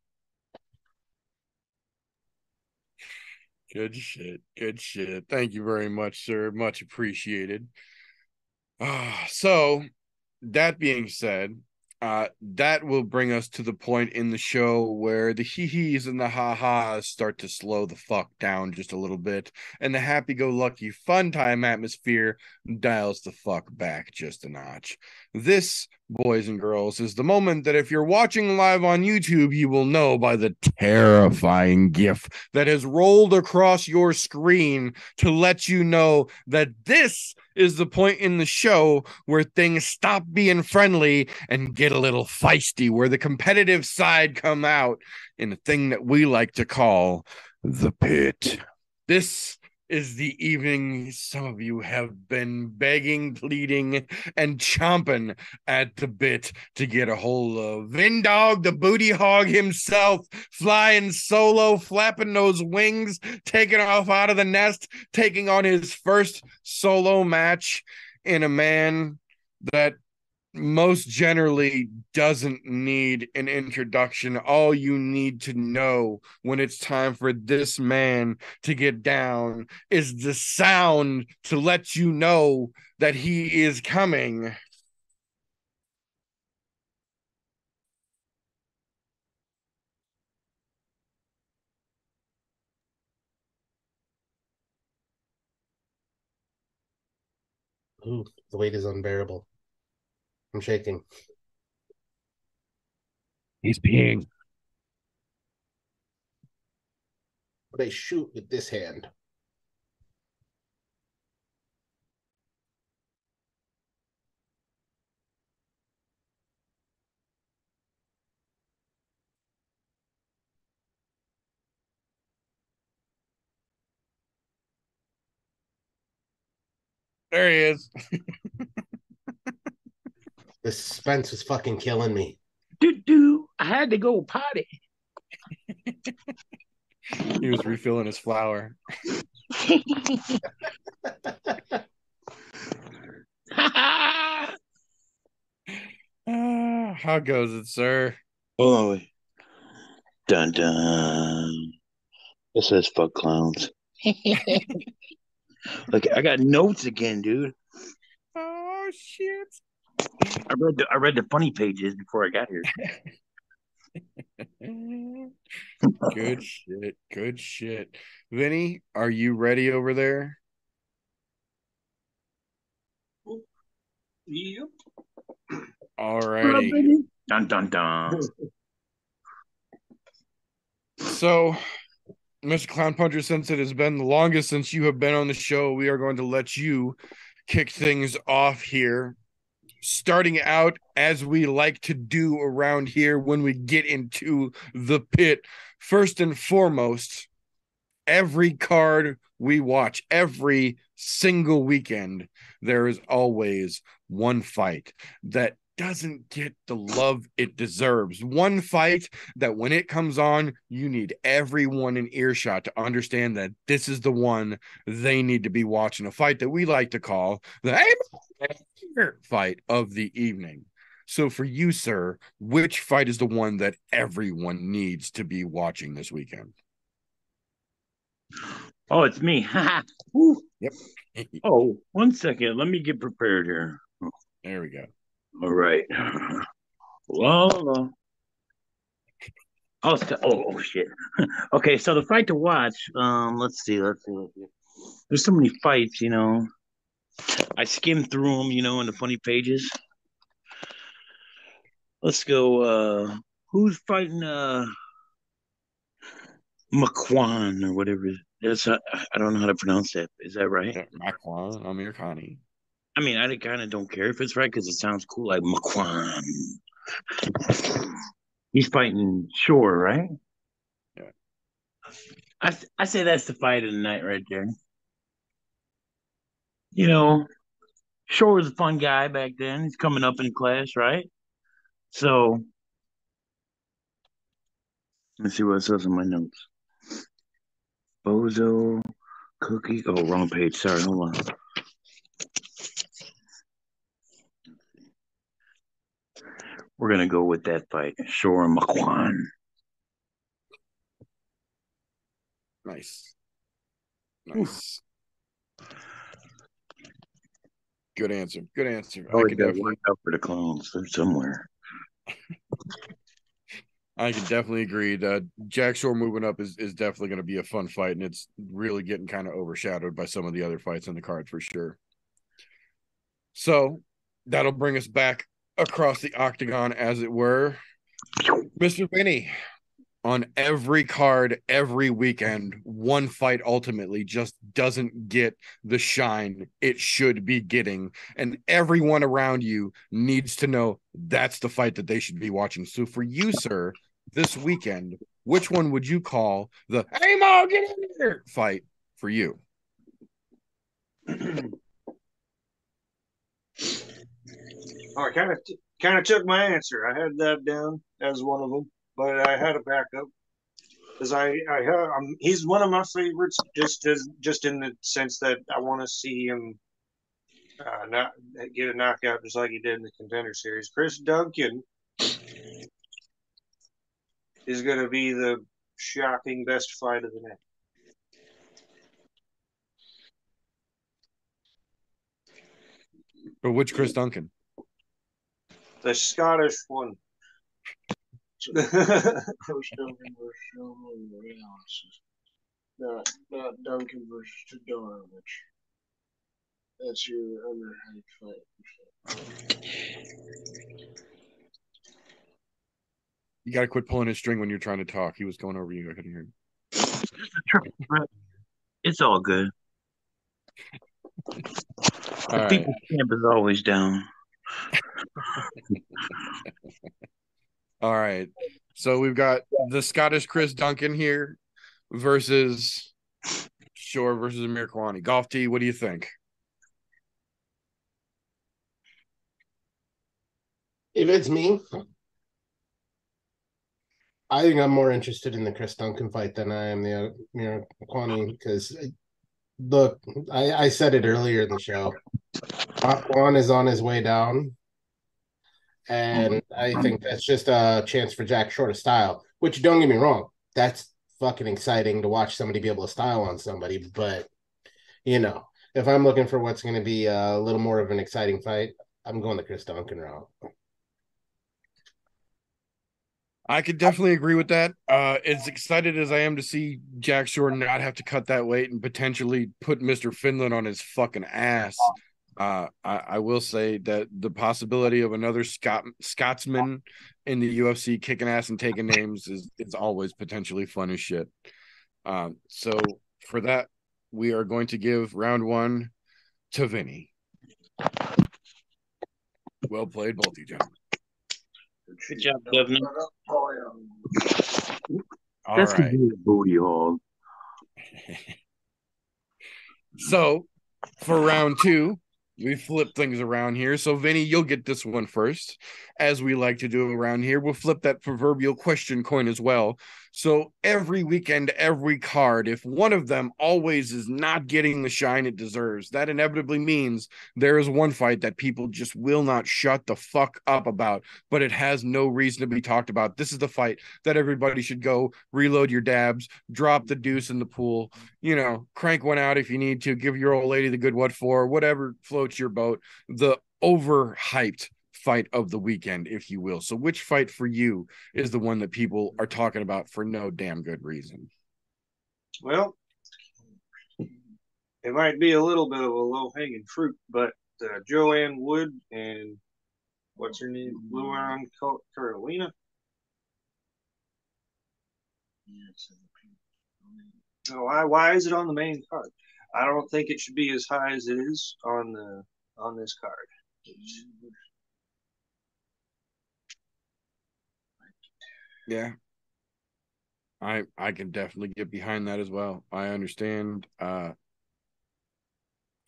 S2: Good shit. Good shit. Thank you very much, sir. Much appreciated. Ah, so that being said, uh, that will bring us to the point in the show where the hee hees and the ha ha's start to slow the fuck down just a little bit, and the happy go lucky fun time atmosphere dials the fuck back just a notch. This, boys and girls, is the moment that if you're watching live on YouTube, you will know by the terrifying GIF that has rolled across your screen to let you know that this is the point in the show where things stop being friendly and get a little feisty, where the competitive side come out in a thing that we like to call the pit. This is the evening some of you have been begging, pleading, and chomping at the bit to get a hold of. Vindog, the booty hog himself, flying solo, flapping those wings, taking off out of the nest, taking on his first solo match in a man that most generally doesn't need an introduction. All you need to know when it's time for this man to get down is the sound to let you know that he is coming.
S4: Ooh, the weight is unbearable. I'm shaking.
S2: He's peeing.
S4: But I shoot with this hand.
S2: There he is. [laughs]
S4: The suspense was fucking killing me.
S5: Do do. I had to go potty.
S2: He was refilling his flour. [laughs] Ah, how goes it, sir?
S5: Hold on, wait. Dun dun. It says fuck clowns. [laughs] Look, I got notes again, dude.
S2: Oh shit.
S5: I read the I read the funny pages before I got here. [laughs]
S2: good shit. Good shit. Vinny, are you ready over there?
S3: Yep.
S2: All righty.
S5: Dun dun dun.
S2: So, Mr. Clown Puncher, since it has been the longest since you have been on the show, we are going to let you kick things off here. Starting out as we like to do around here when we get into the pit. First and foremost, every card we watch, every single weekend, there is always one fight that doesn't get the love it deserves. One fight that when it comes on, you need everyone in earshot to understand that this is the one they need to be watching. A fight that we like to call the fight of the evening. So for you, sir, which fight is the one that everyone needs to be watching this weekend?
S5: Oh, it's me. [laughs]
S2: Yep.
S5: Oh, one second. Let me get prepared here.
S2: There we go.
S5: All right. [laughs] Well, oh, oh, oh, shit. [laughs] okay, so the fight to watch. Um, let's see, let's see. There's so many fights, you know. I skimmed through them, you know, in the funny pages. Let's go. Uh, who's fighting? Uh, McQuan or whatever. That's uh, I don't know how to pronounce that. Is that right?
S2: Makwan Amirkhani.
S5: I mean, I kind of don't care if it's right because it sounds cool, like McQuan. He's fighting Shore, right?
S2: Yeah.
S5: I I say that's the fight of the night right there. You know, Shore was a fun guy back then. He's coming up in class, right? So let's see what it says in my notes. Bozo, Cookie. Oh, wrong page. Sorry, hold on. We're gonna go with that fight. Shore and McQuan.
S2: Nice. Nice. Good answer. Good answer. I
S5: Oh,
S2: can
S5: got
S2: definitely
S5: out for the clones. They're somewhere. [laughs]
S2: I can definitely agree that Jack Shore moving up is, is definitely going to be a fun fight, and it's really getting kind of overshadowed by some of the other fights in the card for sure. So that'll bring us back across the octagon, as it were. Mr. Winnie, on every card, every weekend, one fight ultimately just doesn't get the shine it should be getting. And everyone around you needs to know that's the fight that they should be watching. So for you, sir, this weekend, which one would you call the hey Mo, get in here fight for you? [clears throat]
S3: Oh, I kind of kind of took my answer. I had that down as one of them, but I had a backup because I I have, he's one of my favorites just as just in the sense that I want to see him uh, not get a knockout just like he did in the contender series. Chris Duncan is going to be the shocking best fight of the night.
S2: But which Chris Duncan?
S3: The Scottish one. Chris Duncan versus Sean Reynolds. Not not Duncan versus Todorovic. That's your underhyped fight.
S2: You got to quit pulling his string when you're trying to talk. He was going over you. I couldn't hear him.
S5: It's all good.
S2: All right.
S5: People camp is always down. [laughs]
S2: All right. So we've got the Scottish Chris Duncan here versus Shore versus Amirkhani. Golf T, what do you think?
S4: If it's me, I think I'm more interested in the Chris Duncan fight than I am the Mira Kwani because look, I, I said it earlier in the show. Juan is on his way down. And I think that's just a chance for Jack Shore to style, which don't get me wrong, that's fucking exciting to watch somebody be able to style on somebody. But, you know, if I'm looking for what's going to be a little more of an exciting fight, I'm going the Chris Duncan route.
S2: I could definitely agree with that. Uh, as excited as I am to see Jack Shore not have to cut that weight and potentially put Mr. Finland on his fucking ass, uh, I, I, will say that the possibility of another Scot Scotsman in the UFC kicking ass and taking names is is always potentially fun as shit. Um, so for that, we are going to give round one to Vinny. Well played, both you gentlemen.
S5: Good job, Governor.
S2: All
S5: That's
S2: right.
S5: a booty hog. [laughs]
S2: So for round two, we flip things around here. So Vinny, you'll get this one first, as we like to do around here. We'll flip that proverbial question coin as well. So every weekend, every card, if one of them always is not getting the shine it deserves, that inevitably means there is one fight that people just will not shut the fuck up about, but it has no reason to be talked about. This is the fight that everybody should go reload your dabs, drop the deuce in the pool, you know, crank one out if you need to, give your old lady the good what for, whatever floats your boat. The overhyped fight of the weekend, if you will. So, which fight for you is the one that people are talking about for no damn good reason?
S3: Well, it might be a little bit of a low hanging fruit, but uh, Joanne Wood and what's her name, Luana Carolina. So why why is it on the main card? I don't think it should be as high as it is on the on this card.
S2: Yeah. I I can definitely get behind that as well. I understand uh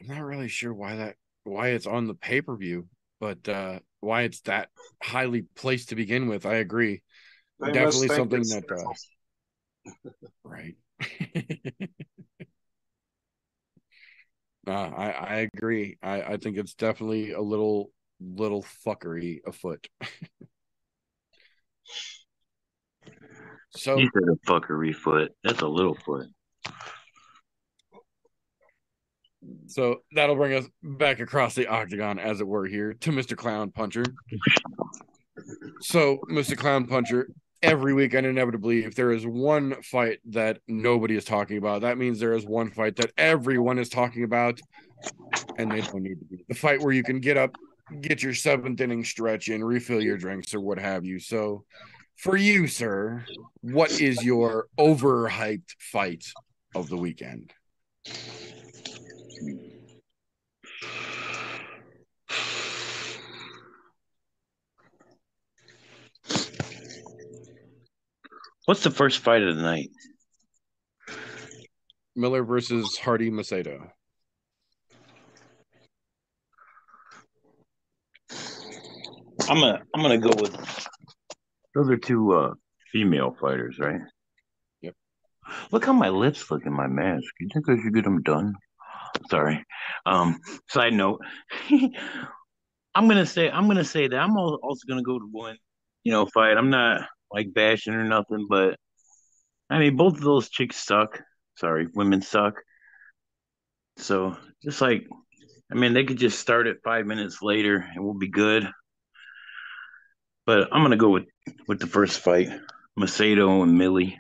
S2: I'm not really sure why that why it's on the pay-per-view, but uh why it's that highly placed to begin with. I agree.
S3: They
S2: Definitely something that uh [laughs] right. [laughs] uh, I I agree. I I think it's definitely a little little fuckery afoot. [laughs] so
S5: You said a fuckery foot. That's a little foot.
S2: So that'll bring us back across the octagon, as it were, here to Mr. Clown Puncher. So, Mr. Clown Puncher, every weekend, inevitably, if there is one fight that nobody is talking about, that means there is one fight that everyone is talking about, and they don't need to be. The fight where you can get up, get your seventh inning stretch in, refill your drinks, or what have you. So, for you, sir, what is your overhyped fight of the weekend?
S5: What's the first fight of the night?
S2: Miller versus Hardy Macedo.
S5: I'm gonna I'm gonna go with those are two uh female fighters, right?
S2: Yep.
S5: Look how my lips look in my mask. You think I should get them done? Sorry. Um. Side note. [laughs] I'm gonna say I'm gonna say that I'm also gonna go to one, you know, fight. I'm not like bashing or nothing, but I mean both of those chicks suck. Sorry, women suck. So just like, I mean, they could just start it five minutes later and we'll be good. But I'm gonna go with with the first fight, Macedo and Millie.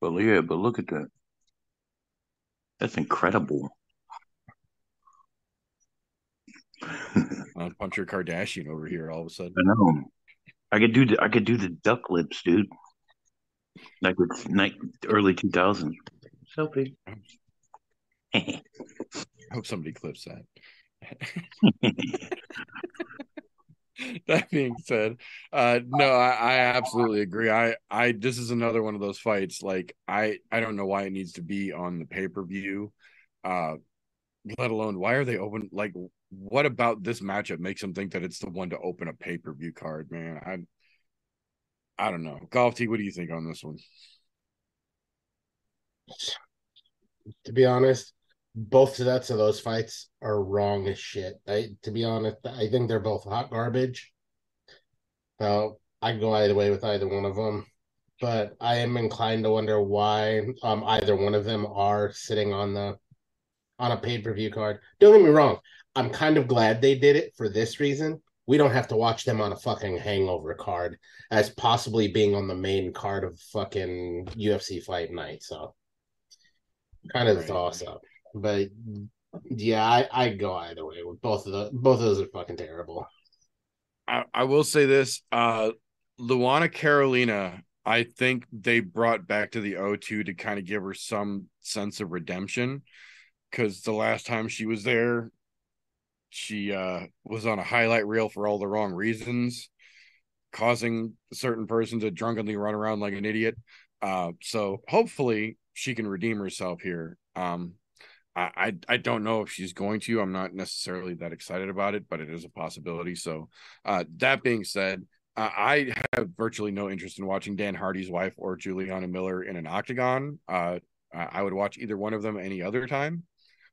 S5: But yeah, but look at that. That's incredible.
S2: Uh, Puncher Kardashian over here all of a sudden.
S5: I know. I could do the I could do the duck lips, dude. Like it's like early two thousands. Selfie. [laughs]
S2: I hope somebody clips that. [laughs] [laughs] that being said, uh no, I, I absolutely agree. I I this is another one of those fights. Like I I don't know why it needs to be on the pay per view. Uh let alone why are they open like what about this matchup makes them think that it's the one to open a pay per view card, man? I I don't know. Golf T, what do you think on this one?
S4: To be honest, both sets of those fights are wrong as shit. I, to be honest, I think they're both hot garbage. So I can go either way with either one of them, but I am inclined to wonder why um either one of them are sitting on the on a pay per view card. Don't get me wrong, I'm kind of glad they did it for this reason. We don't have to watch them on a fucking hangover card as possibly being on the main card of fucking UFC fight night. So kind of
S2: Right.
S4: toss up. But yeah, I I go either way. With both of the both of those are fucking terrible.
S2: I, I will say this uh Luana Carolina, I think they brought back to the O2 to kind of give her some sense of redemption because the last time she was there, she uh was on a highlight reel for all the wrong reasons, causing a certain person to drunkenly run around like an idiot. Uh so hopefully she can redeem herself here. Um I, I don't know if she's going to. I'm not necessarily that excited about it, but it is a possibility. So, uh, that being said, uh, I have virtually no interest in watching Dan Hardy's wife or Juliana Miller in an octagon. Uh, I I would watch either one of them any other time.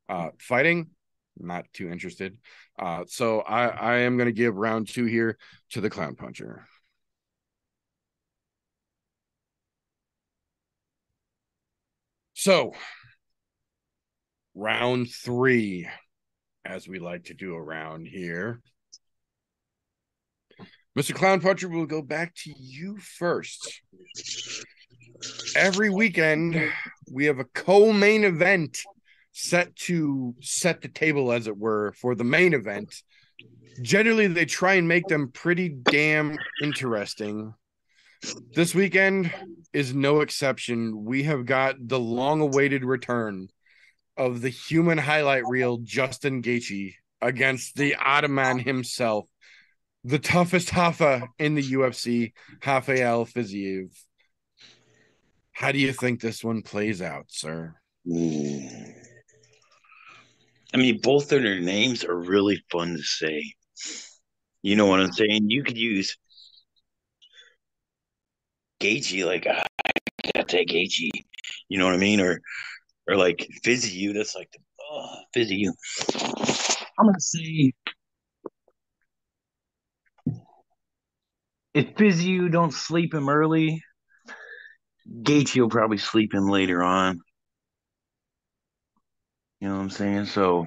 S2: Uh, fighting, not too interested. Uh, so I I am going to give round two here to the Clown Puncher. So round three, as we like to do around here. Mr. Clown Puncher, we'll go back to you first. Every weekend, we have a co main event set to set the table, as it were, for the main event. Generally, they try and make them pretty damn interesting. This weekend is no exception. We have got the long awaited return of the human highlight reel Justin Gaethje against the Ottoman himself, the toughest Hafa in the UFC, Rafael Fiziev. How do you think this one plays out, sir?
S5: Hmm. I mean, both of their names are really fun to say. You know what I'm saying? You could use Gaethje, like I got that Gaethje. You know what I mean? Or or like Fizzy you. That's like the oh, Fizzy you. I'm gonna say if Fizzy you don't sleep him early, Gaethje will probably sleep him later on. You know what I'm saying? So,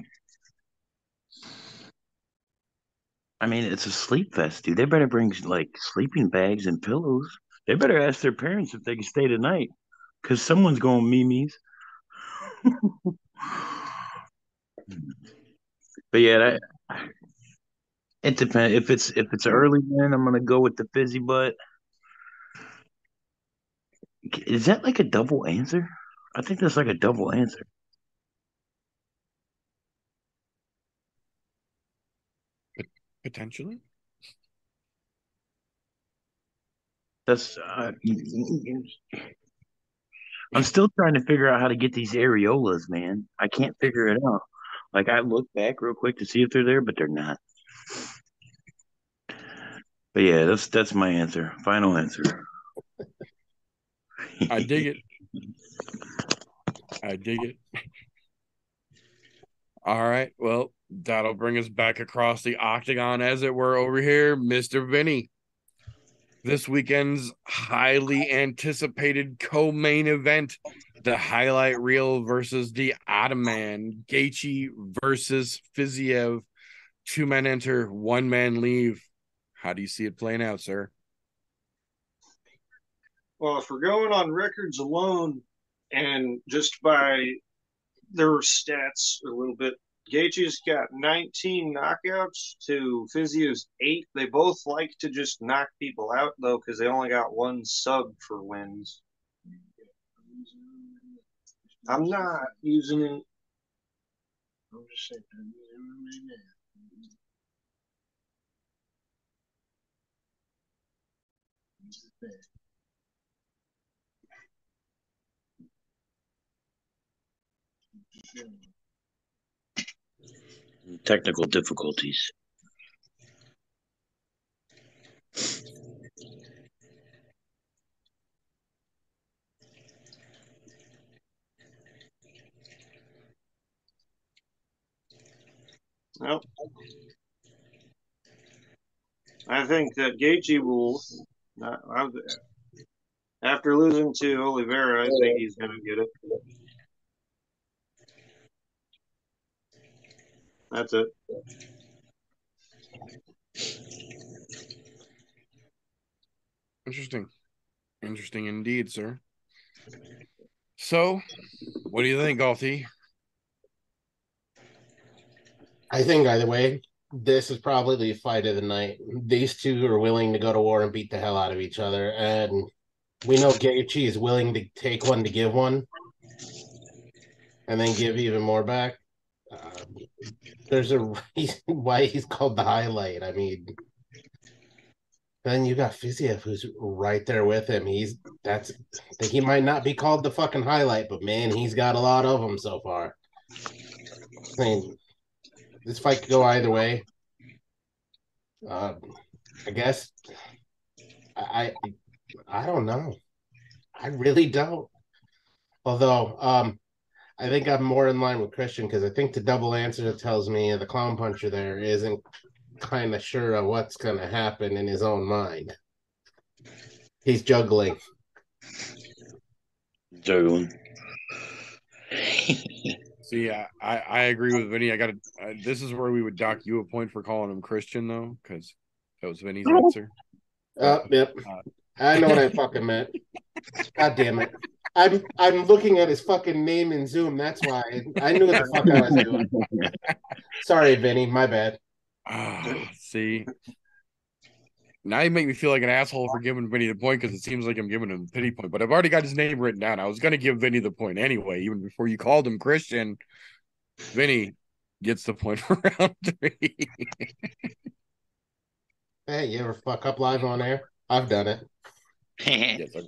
S5: I mean, it's a sleep fest, dude. They better bring like sleeping bags and pillows. They better ask their parents if they can stay tonight, because someone's going Mimi's. But yeah, that, it depends. If it's if it's early, then I'm gonna go with the fizzy butt. Is that like a double answer? I think that's like a double answer.
S2: Potentially.
S5: That's uh, I'm still trying to figure out how to get these areolas, man. I can't figure it out. Like I look back real quick to see if they're there, but they're not. But yeah, that's that's my answer. Final answer.
S2: I dig it. [laughs] I dig it. All right. Well, that'll bring us back across the octagon, as it were, over here, Mr. Vinny. This weekend's highly anticipated co main event, the highlight reel versus the Ataman, Gaethje versus Fiziev. Two men enter, one man leave. How do you see it playing out, sir?
S3: Well, if we're going on records alone and just by their stats a little bit, Gaethje's got 19 knockouts to Fiziev's eight. They both like to just knock people out though, because they only got one sub for wins. I'm not using it. I'm just saying.
S5: Technical difficulties.
S6: Well, I think that Gaethje will. Uh, after losing to Oliveira, I think he's going to get it. That's it.
S2: Interesting. Interesting indeed, sir. So, what do you think, Galti?
S4: I think either way, this is probably the fight of the night. These two are willing to go to war and beat the hell out of each other, and we know Gaethje is willing to take one to give one, and then give even more back. Um, there's a [laughs] reason why he's called the highlight. I mean, then you got Fiziev who's right there with him. He's that's he might not be called the fucking highlight, but man, he's got a lot of them so far. I mean, this fight could go either way. Uh, I guess I, I I don't know. I really don't. Although um, I think I'm more in line with Christian because I think the double answer tells me the clown puncher there isn't kind of sure of what's going to happen in his own mind. He's juggling.
S5: Juggling. [laughs]
S2: See, I, I, I agree with Vinny. I got to. Uh, this is where we would dock you a point for calling him Christian, though, because that was Vinny's answer.
S4: Uh, yep. I know what I [laughs] fucking meant. God damn it. I'm I'm looking at his fucking name in Zoom. That's why I knew what the fuck I was doing. Sorry, Vinny. My bad. [sighs]
S2: See, now you make me feel like an asshole for giving Vinny the point because it seems like I'm giving him the pity point. But I've already got his name written down. I was going to give Vinny the point anyway, even before you called him Christian. Vinny gets the point [laughs] for round three.
S4: Hey, you ever fuck up live on air? I've done it. [laughs]
S2: Yes, sir.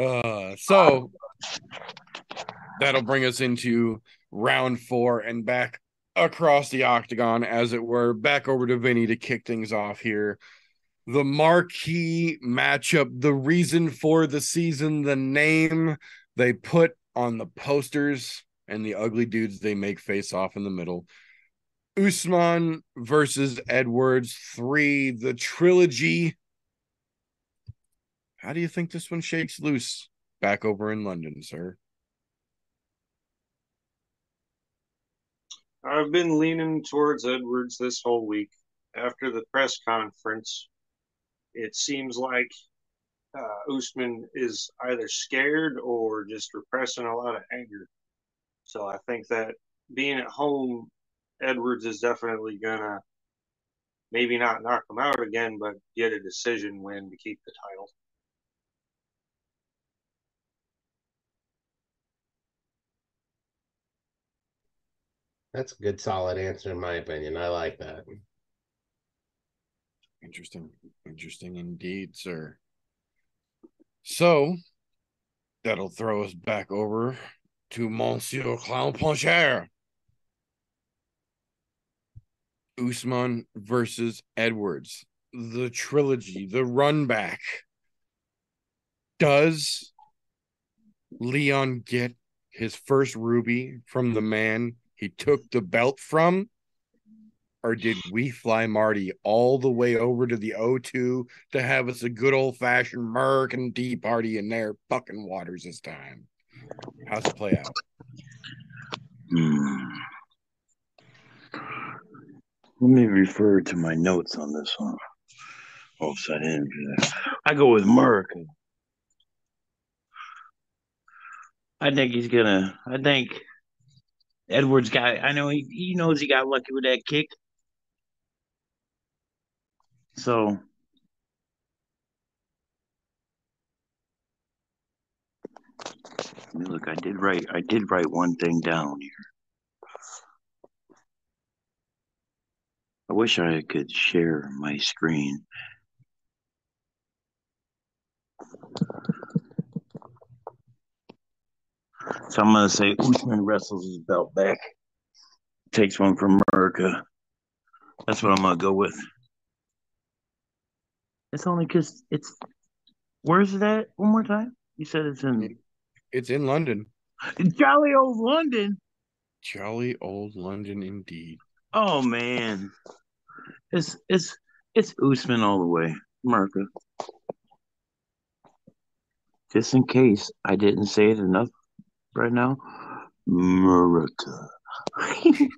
S2: Uh, so that'll bring us into round four and back across the octagon, as it were, back over to Vinny to kick things off here. The marquee matchup, the reason for the season, the name they put on the posters, and the ugly dudes they make face off in the middle. Usman versus Edwards, three, the trilogy how do you think this one shakes loose back over in London, sir?
S6: I've been leaning towards Edwards this whole week. After the press conference, it seems like uh, Usman is either scared or just repressing a lot of anger. So I think that being at home, Edwards is definitely gonna maybe not knock him out again, but get a decision win to keep the title.
S4: That's a good, solid answer, in my opinion. I like that.
S2: Interesting. Interesting indeed, sir. So that'll throw us back over to Monsieur Clown Poncher. Usman versus Edwards. The trilogy, the run back. Does Leon get his first ruby from the man he took the belt from? Or did we fly Marty all the way over to the O2 to have us a good old fashioned American tea party in their fucking waters this time? How's it play out?
S5: Hmm. Let me refer to my notes on this one. So I didn't do that. I go with America. I think he's gonna. I think Edwards got. I know he, he knows he got lucky with that kick. So look, I did write. I did write one thing down here. I wish I could share my screen. So I'm gonna say Usman wrestles his belt back. takes one from America. That's what I'm gonna go with. It's only because it's. Where's it at? One more time. You said it's in
S2: It's in London.
S5: jolly old London.
S2: Jolly old London indeed.
S5: Oh man, it's it's it's Usman all the way, America. Just in case I didn't say it enough right now, America. [laughs]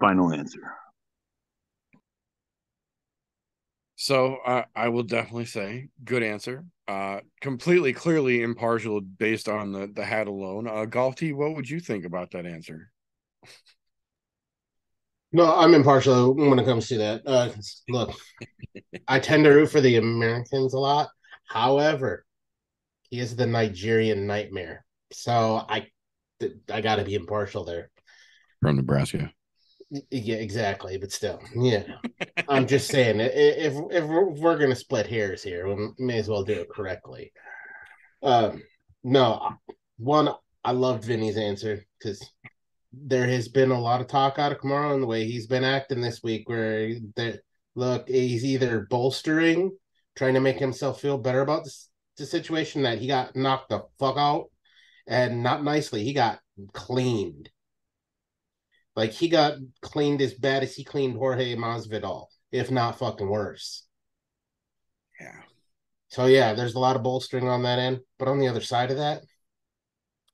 S5: Final answer.
S2: So uh, I will definitely say good answer. Uh, completely, clearly impartial based on the the hat alone. Uh, Golf T, what would you think about that answer?
S4: No, I'm impartial when it comes to that. Uh, look, I tend to root for the Americans a lot. However, he is the Nigerian nightmare, so I, I got to be impartial there.
S2: From Nebraska.
S4: Yeah, exactly. But still, yeah, I'm just saying if if we're, if we're gonna split hairs here, we may as well do it correctly. Um, no, one, I loved Vinny's answer because there has been a lot of talk out of Kamaru and the way he's been acting this week, where that look, he's either bolstering, trying to make himself feel better about this the situation that he got knocked the fuck out, and not nicely, he got cleaned. Like he got cleaned as bad as he cleaned Jorge Masvidal, if not fucking worse.
S2: Yeah.
S4: So yeah, there's a lot of bolstering on that end. But on the other side of that,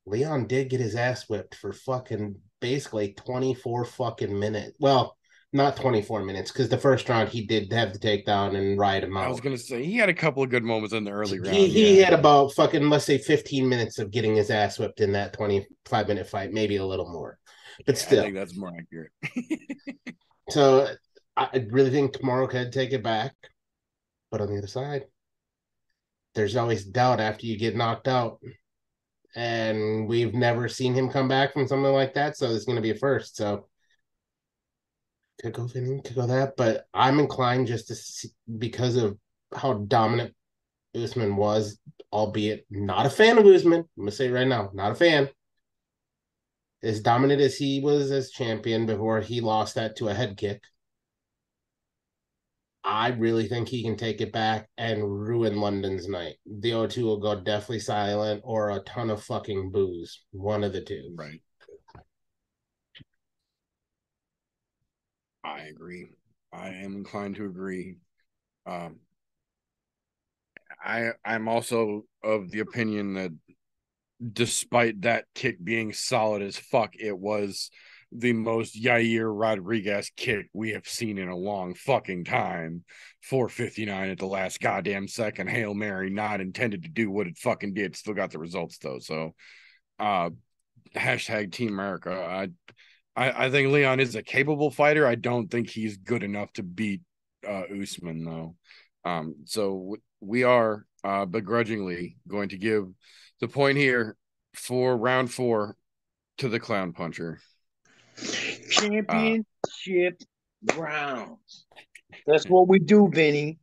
S4: Leon did get his ass whipped for fucking basically 24 fucking minutes. Well, not 24 minutes, because the first round he did have the takedown and ride him out.
S2: I was gonna say he had a couple of good moments in the early round.
S4: he, he
S2: yeah.
S4: had about fucking let's say 15 minutes of getting his ass whipped in that 25 minute fight, maybe a little more. But
S2: Yeah, I
S4: still,
S2: think that's more accurate. [laughs]
S4: So I really think Kamaru could take it back. But on the other side, there's always doubt after you get knocked out. And we've never seen him come back from something like that. So it's going to be a first. So could go Vinny, could go that. But I'm inclined just to see because of how dominant Usman was, albeit not a fan of Usman. I'm to say right now, not a fan. As dominant as he was as champion before he lost that to a head kick. I really think he can take it back and ruin London's night. The O2 will go deathly silent or a ton of fucking booze. One of the two.
S2: right. I agree. I am inclined to agree. Um, I I'm also of the opinion that despite that kick being solid as fuck, it was the most Yair Rodriguez kick we have seen in a long fucking time. 459 at the last goddamn second. Hail Mary, not intended to do what it fucking did. Still got the results though. So uh hashtag Team America. I I, I think Leon is a capable fighter. I don't think he's good enough to beat uh Usman though. Um so we are uh begrudgingly going to give the point here for round four to the clown puncher.
S5: Championship rounds. That's what we do, Vinny.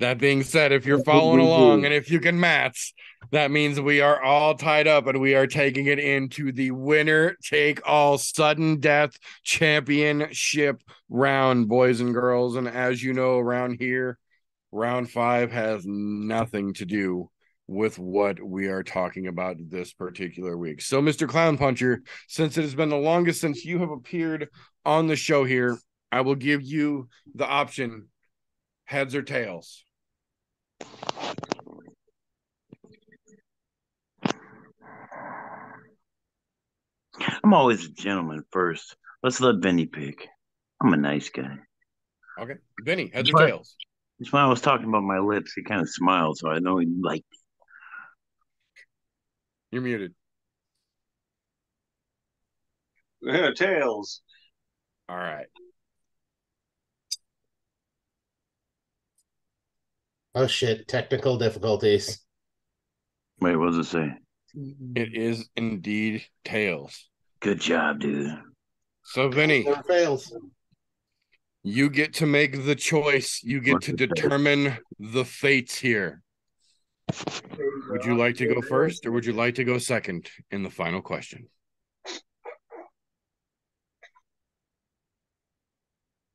S2: That being said, if you're following along and if you can match, that means we are all tied up and we are taking it into the winner take all sudden death championship round, boys and girls. And as you know, around here, round five has nothing to do with what we are talking about this particular week. So, Mr. Clown Puncher, since it has been the longest since you have appeared on the show here, I will give you the option heads or tails.
S5: I'm always a gentleman first. Let's let Vinny pick. I'm a nice guy.
S2: Okay. Vinny, heads or tails?
S5: That's why I was talking about my lips. He kind of smiled, so I know he liked it.
S2: You're muted.
S6: Yeah, tails.
S2: All right.
S4: Oh shit, technical difficulties.
S5: Wait, what does it say?
S2: It mm-hmm. is indeed tails.
S5: Good job, dude.
S2: So Vinny
S4: fails.
S2: You get to make the choice. You get to determine the fates here. Would you like to go first or would you like to go second in the final question?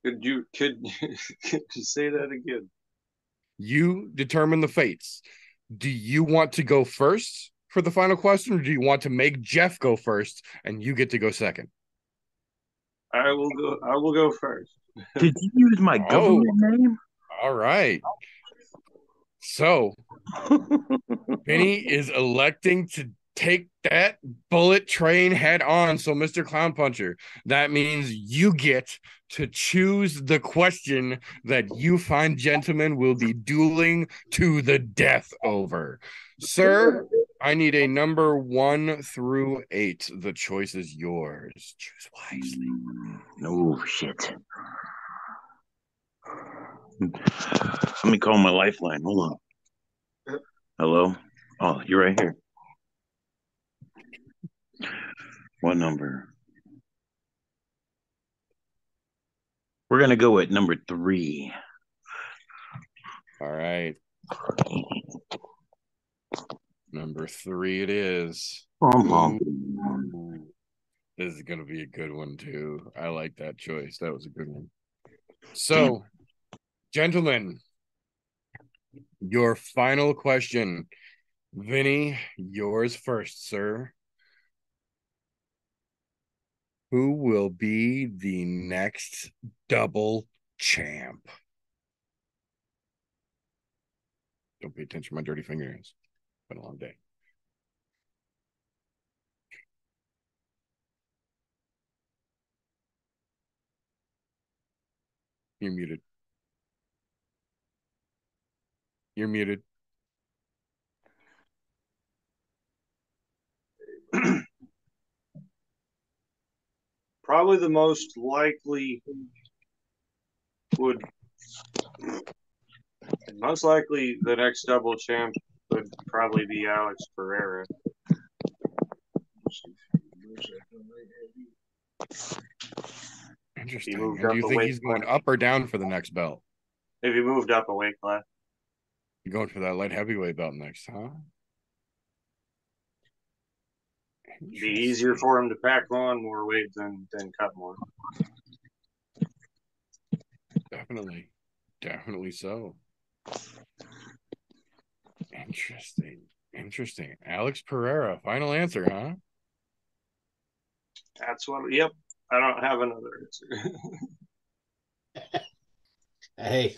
S6: Could you could, [laughs] could you say that again?
S2: You determine the fates. Do you want to go first for the final question, or do you want to make Jeff go first and you get to go second?
S6: I will go. I will go first.
S5: Did you use my oh. government name?
S2: All right. So Vinny is electing to take that bullet train head on. So, Mr. Clown Puncher, that means you get to choose the question that you find gentlemen will be dueling to the death over. Sir, I need a number one through eight. The choice is yours. Choose wisely.
S5: Mm, no shit. Let me call my lifeline. Hold on. Hello? Oh, you're right here. What number? We're gonna go at number three.
S2: All right. Number three it is.
S5: Bum, bum.
S2: Ooh. This is gonna be a good one too. I like that choice. That was a good one. So, gentlemen, your final question. Vinny, yours first, sir. Who will be the next double champ? Don't pay attention to my dirty fingernails. Been a long day. You're muted. You're muted. [clears throat]
S6: Probably the most likely would most likely the next double champ would probably be Alex Pereira.
S2: Interesting. do you think he's going
S6: class.
S2: up or down for the next belt?
S6: If he moved up a weight class,
S2: You're going for that light heavyweight belt next, huh?
S6: it'd be easier for him to pack on more weight than than cut more.
S2: Definitely. Definitely so. Interesting. Interesting. Alex Pereira, final answer, huh?
S6: That's what. Yep. I don't have another answer. [laughs]
S4: Hey,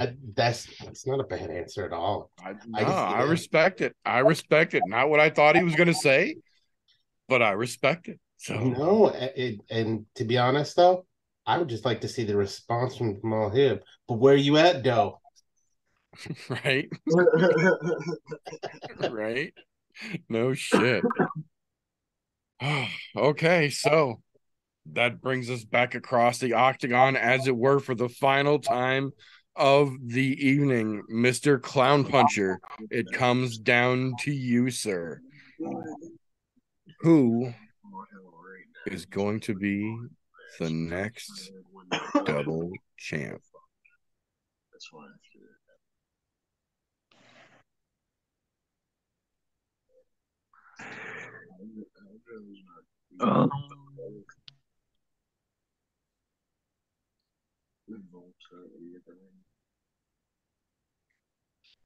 S4: I, that's that's not a bad answer at all.
S2: I,
S4: I
S2: no,
S4: can see
S2: I respect it. I respect it. Not what I thought he was going to say, but I respect it. So,
S4: No, it, and to be honest though, I would just like to see the response from Jamahal Hill. But where are you at, though? [laughs]
S2: right? [laughs] right? No shit. [sighs] okay, so that brings us back across the octagon, as it were, for the final time of the evening. Mr. Clown Puncher, it comes down to you, sir. Who is going to be the next double champ?
S5: Um,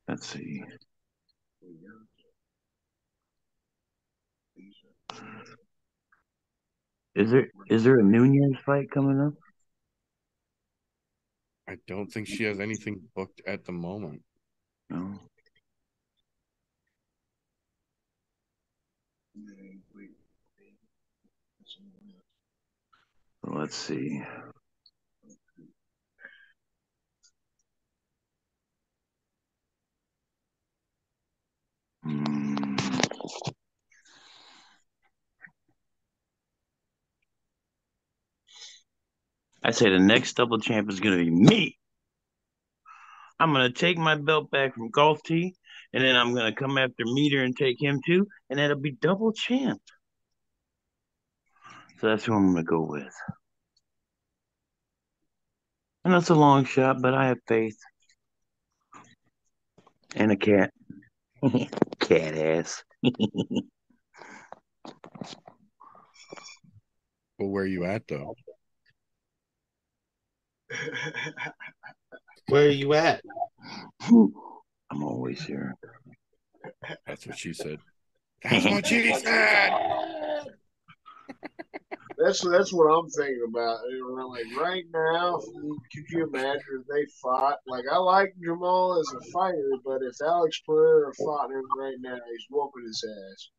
S5: let's see. Is there is there a Nunez fight coming up?
S2: I don't think she has anything booked at the moment.
S5: No. Let's see. Hmm. I say the next double champ is going to be me. I'm going to take my belt back from Golf T, and then I'm going to come after Meter and take him too, and that'll be double champ. So that's who I'm going to go with. And that's a long shot, but I have faith. And a cat. [laughs] cat ass. [laughs]
S2: well, where are you at though? [laughs]
S4: Where are you at?
S5: I'm always here.
S2: That's what she said. That's what she said.
S3: That's that's what I'm thinking about. Like right now, could you imagine if they fought? Like I like Jamahal as a fighter, but if Alex Pereira fought him right now, he's whooping his ass.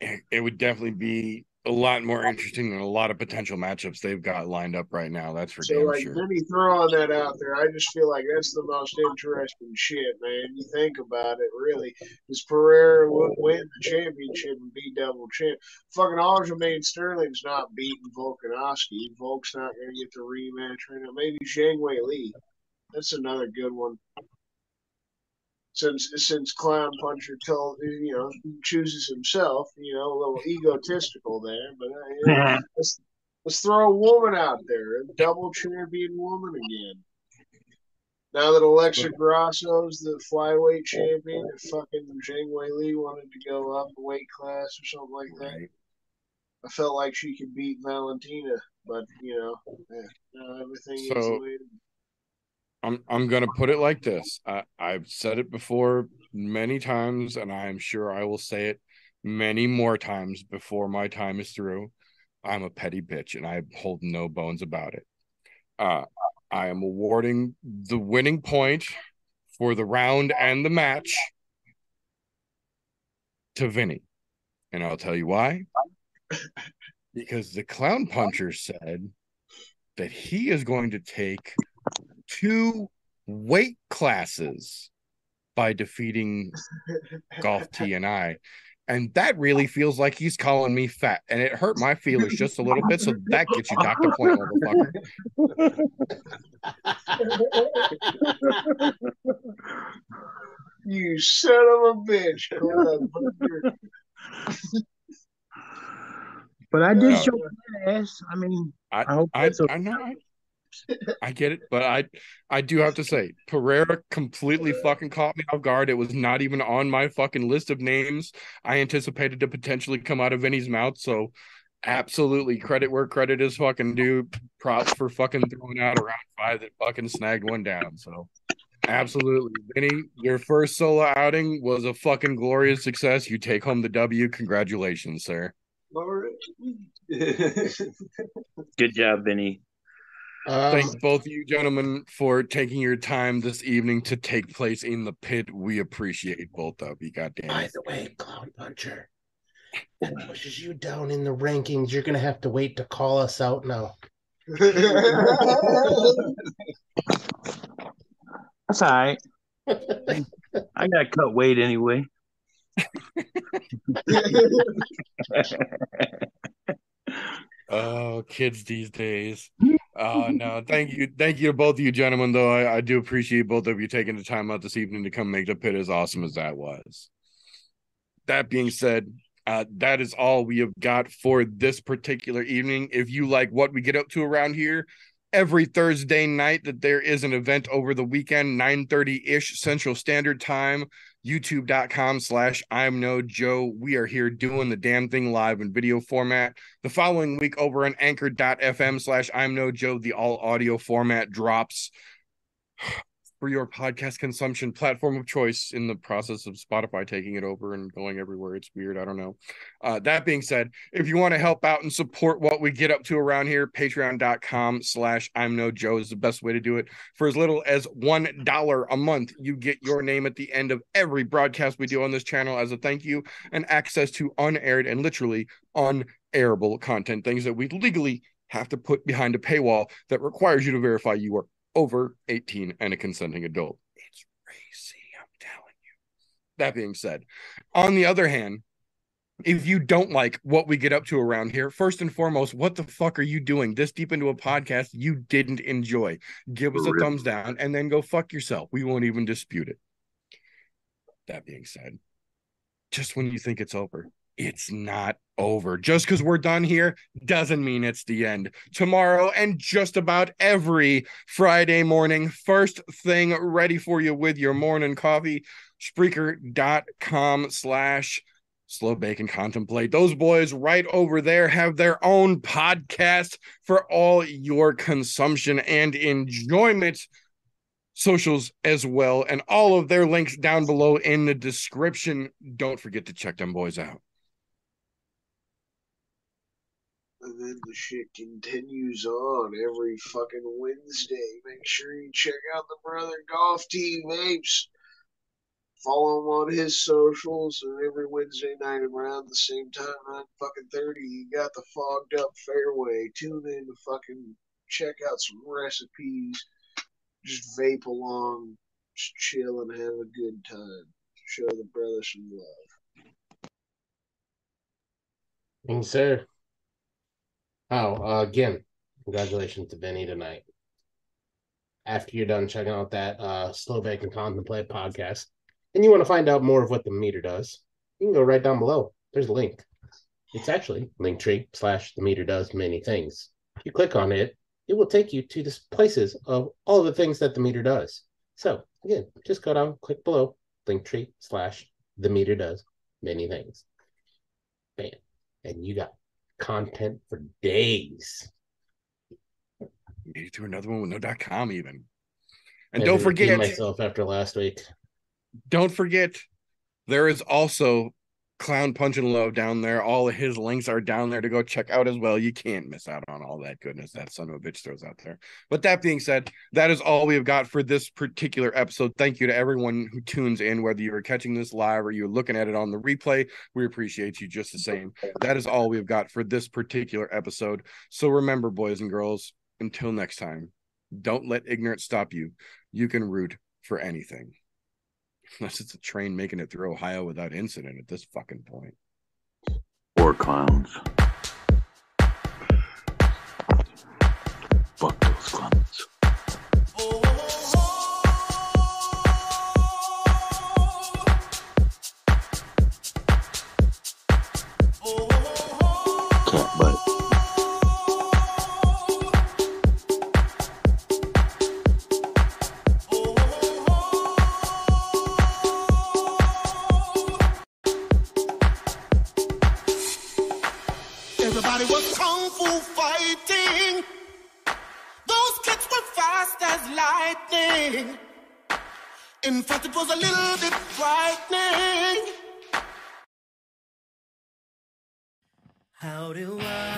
S2: It, it would definitely be a lot more interesting than a lot of potential matchups they've got lined up right now. That's for
S3: So
S2: damn
S3: like
S2: sure.
S3: Vinny throwing that out there, I just feel like that's the most interesting shit, man. You think about it, really. Because Pereira would win the championship and be double champ. Fucking Aljamain Sterling's not beating Volkanovski. Volk's not gonna get the rematch right now. Maybe Zhang Weili. That's another good one. Since since Clown Puncher told you know chooses himself, you know, a little egotistical there, but uh, you know, [laughs] let's let's throw a woman out there, a double champion woman again. Now that Alexa Grasso's the flyweight champion, if fucking Zhang Weili wanted to go up a weight class or something like that, I felt like she could beat Valentina, but you know, now everything is the
S2: So-
S3: way to
S2: I'm I'm gonna put it like this. I, I've said it before many times, and I'm sure I will say it many more times before my time is through. I'm a petty bitch, and I hold no bones about it. Uh, I am awarding the winning point for the round and the match to Vinny, and I'll tell you why. [laughs] Because the clown puncher said that he is going to take two weight classes by defeating Golf T and I. And that really feels like he's calling me fat. And it hurt my feelings just a little bit. So that gets you Dr. Point, motherfucker.
S3: You son of a bitch.
S5: But I did
S2: Yeah.
S5: show my ass. I mean,
S2: I-
S5: I hope
S2: I
S5: that's okay.
S2: I know I, I get it, but I I do have to say Pereira completely fucking caught me off guard. It was not even on my fucking list of names I anticipated to potentially come out of Vinny's mouth. So absolutely credit where credit is fucking due. Props for fucking throwing out a round five that fucking snagged one down. So absolutely. Vinny, your first solo outing was a fucking glorious success. You take home the W. Congratulations, sir.
S6: All right. [laughs]
S5: Good job, Vinny.
S4: Um,
S2: Thank both of you gentlemen for taking your time this evening to take place in the pit. We appreciate both of you. Goddamn.
S4: by
S2: it.
S4: the way, Clown Puncher, that pushes you down in the rankings. You're gonna have to wait to call us out now. [laughs]
S5: That's all right. [laughs] I got cut weight anyway. [laughs]
S2: Oh, kids these days. Uh no, thank you. Thank you to both of you gentlemen, though. I, I do appreciate both of you taking the time out this evening to come make the pit as awesome as that was. That being said, uh, that is all we have got for this particular evening. If you like what we get up to around here, every Thursday night that there is an event over the weekend, 9:30 ish Central Standard Time, youtube.com slash I'm no Joe. We are here doing the damn thing live in video format. The following week over on anchor.fm slash I'm no Joe, the all audio format drops for your podcast consumption platform of choice in the process of Spotify taking it over and going everywhere. It's weird. I don't know. Uh, that being said, if you want to help out and support what we get up to around here, patreon.com slash I'm no Joe is the best way to do it. For as little as one dollar a month, you get your name at the end of every broadcast we do on this channel as a thank you and access to unaired and literally unairable content, things that we legally have to put behind a paywall that requires you to verify you are over 18 and a consenting adult. It's crazy, I'm telling you. That being said, on the other hand, if you don't like what we get up to around here, first and foremost, what the fuck are you doing this deep into a podcast you didn't enjoy? Give us a thumbs down and then go fuck yourself. We won't even dispute it. That being said, just when you think it's over, it's not over. Just because we're done here doesn't mean it's the end. Tomorrow and just about every Friday morning, first thing ready for you with your morning coffee, Spreaker.com slash Slow Bake and Contemplate. Those boys right over there have their own podcast for all your consumption and enjoyment. Socials as well, and all of their links down below in the description. Don't forget to check them boys out.
S3: And then the shit continues on every fucking Wednesday. Make sure you check out the brother Golf Team Apes. Follow him on his socials, and every Wednesday night around the same time, nine fucking thirty, he got the fogged up fairway. Tune in to fucking check out some recipes. Just vape along, just chill and have a good time. Show the brother some love.
S4: Thanks, sir. Oh, uh, again, congratulations to Benny tonight. After you're done checking out that uh, Slow Bake and Contemplate podcast, and you want to find out more of what the meter does, you can go right down below. There's a link. It's actually Linktree slash the meter does many things. If you click on it, it will take you to the places of all the things that the meter does. So again, just go down, click below, Linktree slash the meter does many things. Bam. And you got content for days.
S2: Maybe through another one with no dot com even. And
S4: I
S2: don't
S4: to
S2: forget,
S4: myself after last week.
S2: don't forget, there is also Clown Punch and Low down there. All of his links are down there to go check out as well. You can't miss out on all that goodness that son of a bitch throws out there. But that being said, that is all we have got for this particular episode. Thank you to everyone who tunes in, whether you are catching this live or you're looking at it on the replay. We appreciate you just the same. That is all we've got for this particular episode. So remember, boys and girls, until next time, don't let ignorance stop you. You can root for anything. [laughs] Unless it's a train making it through Ohio without incident at this fucking point.
S5: Or clowns. Fuck those clowns.
S1: How do I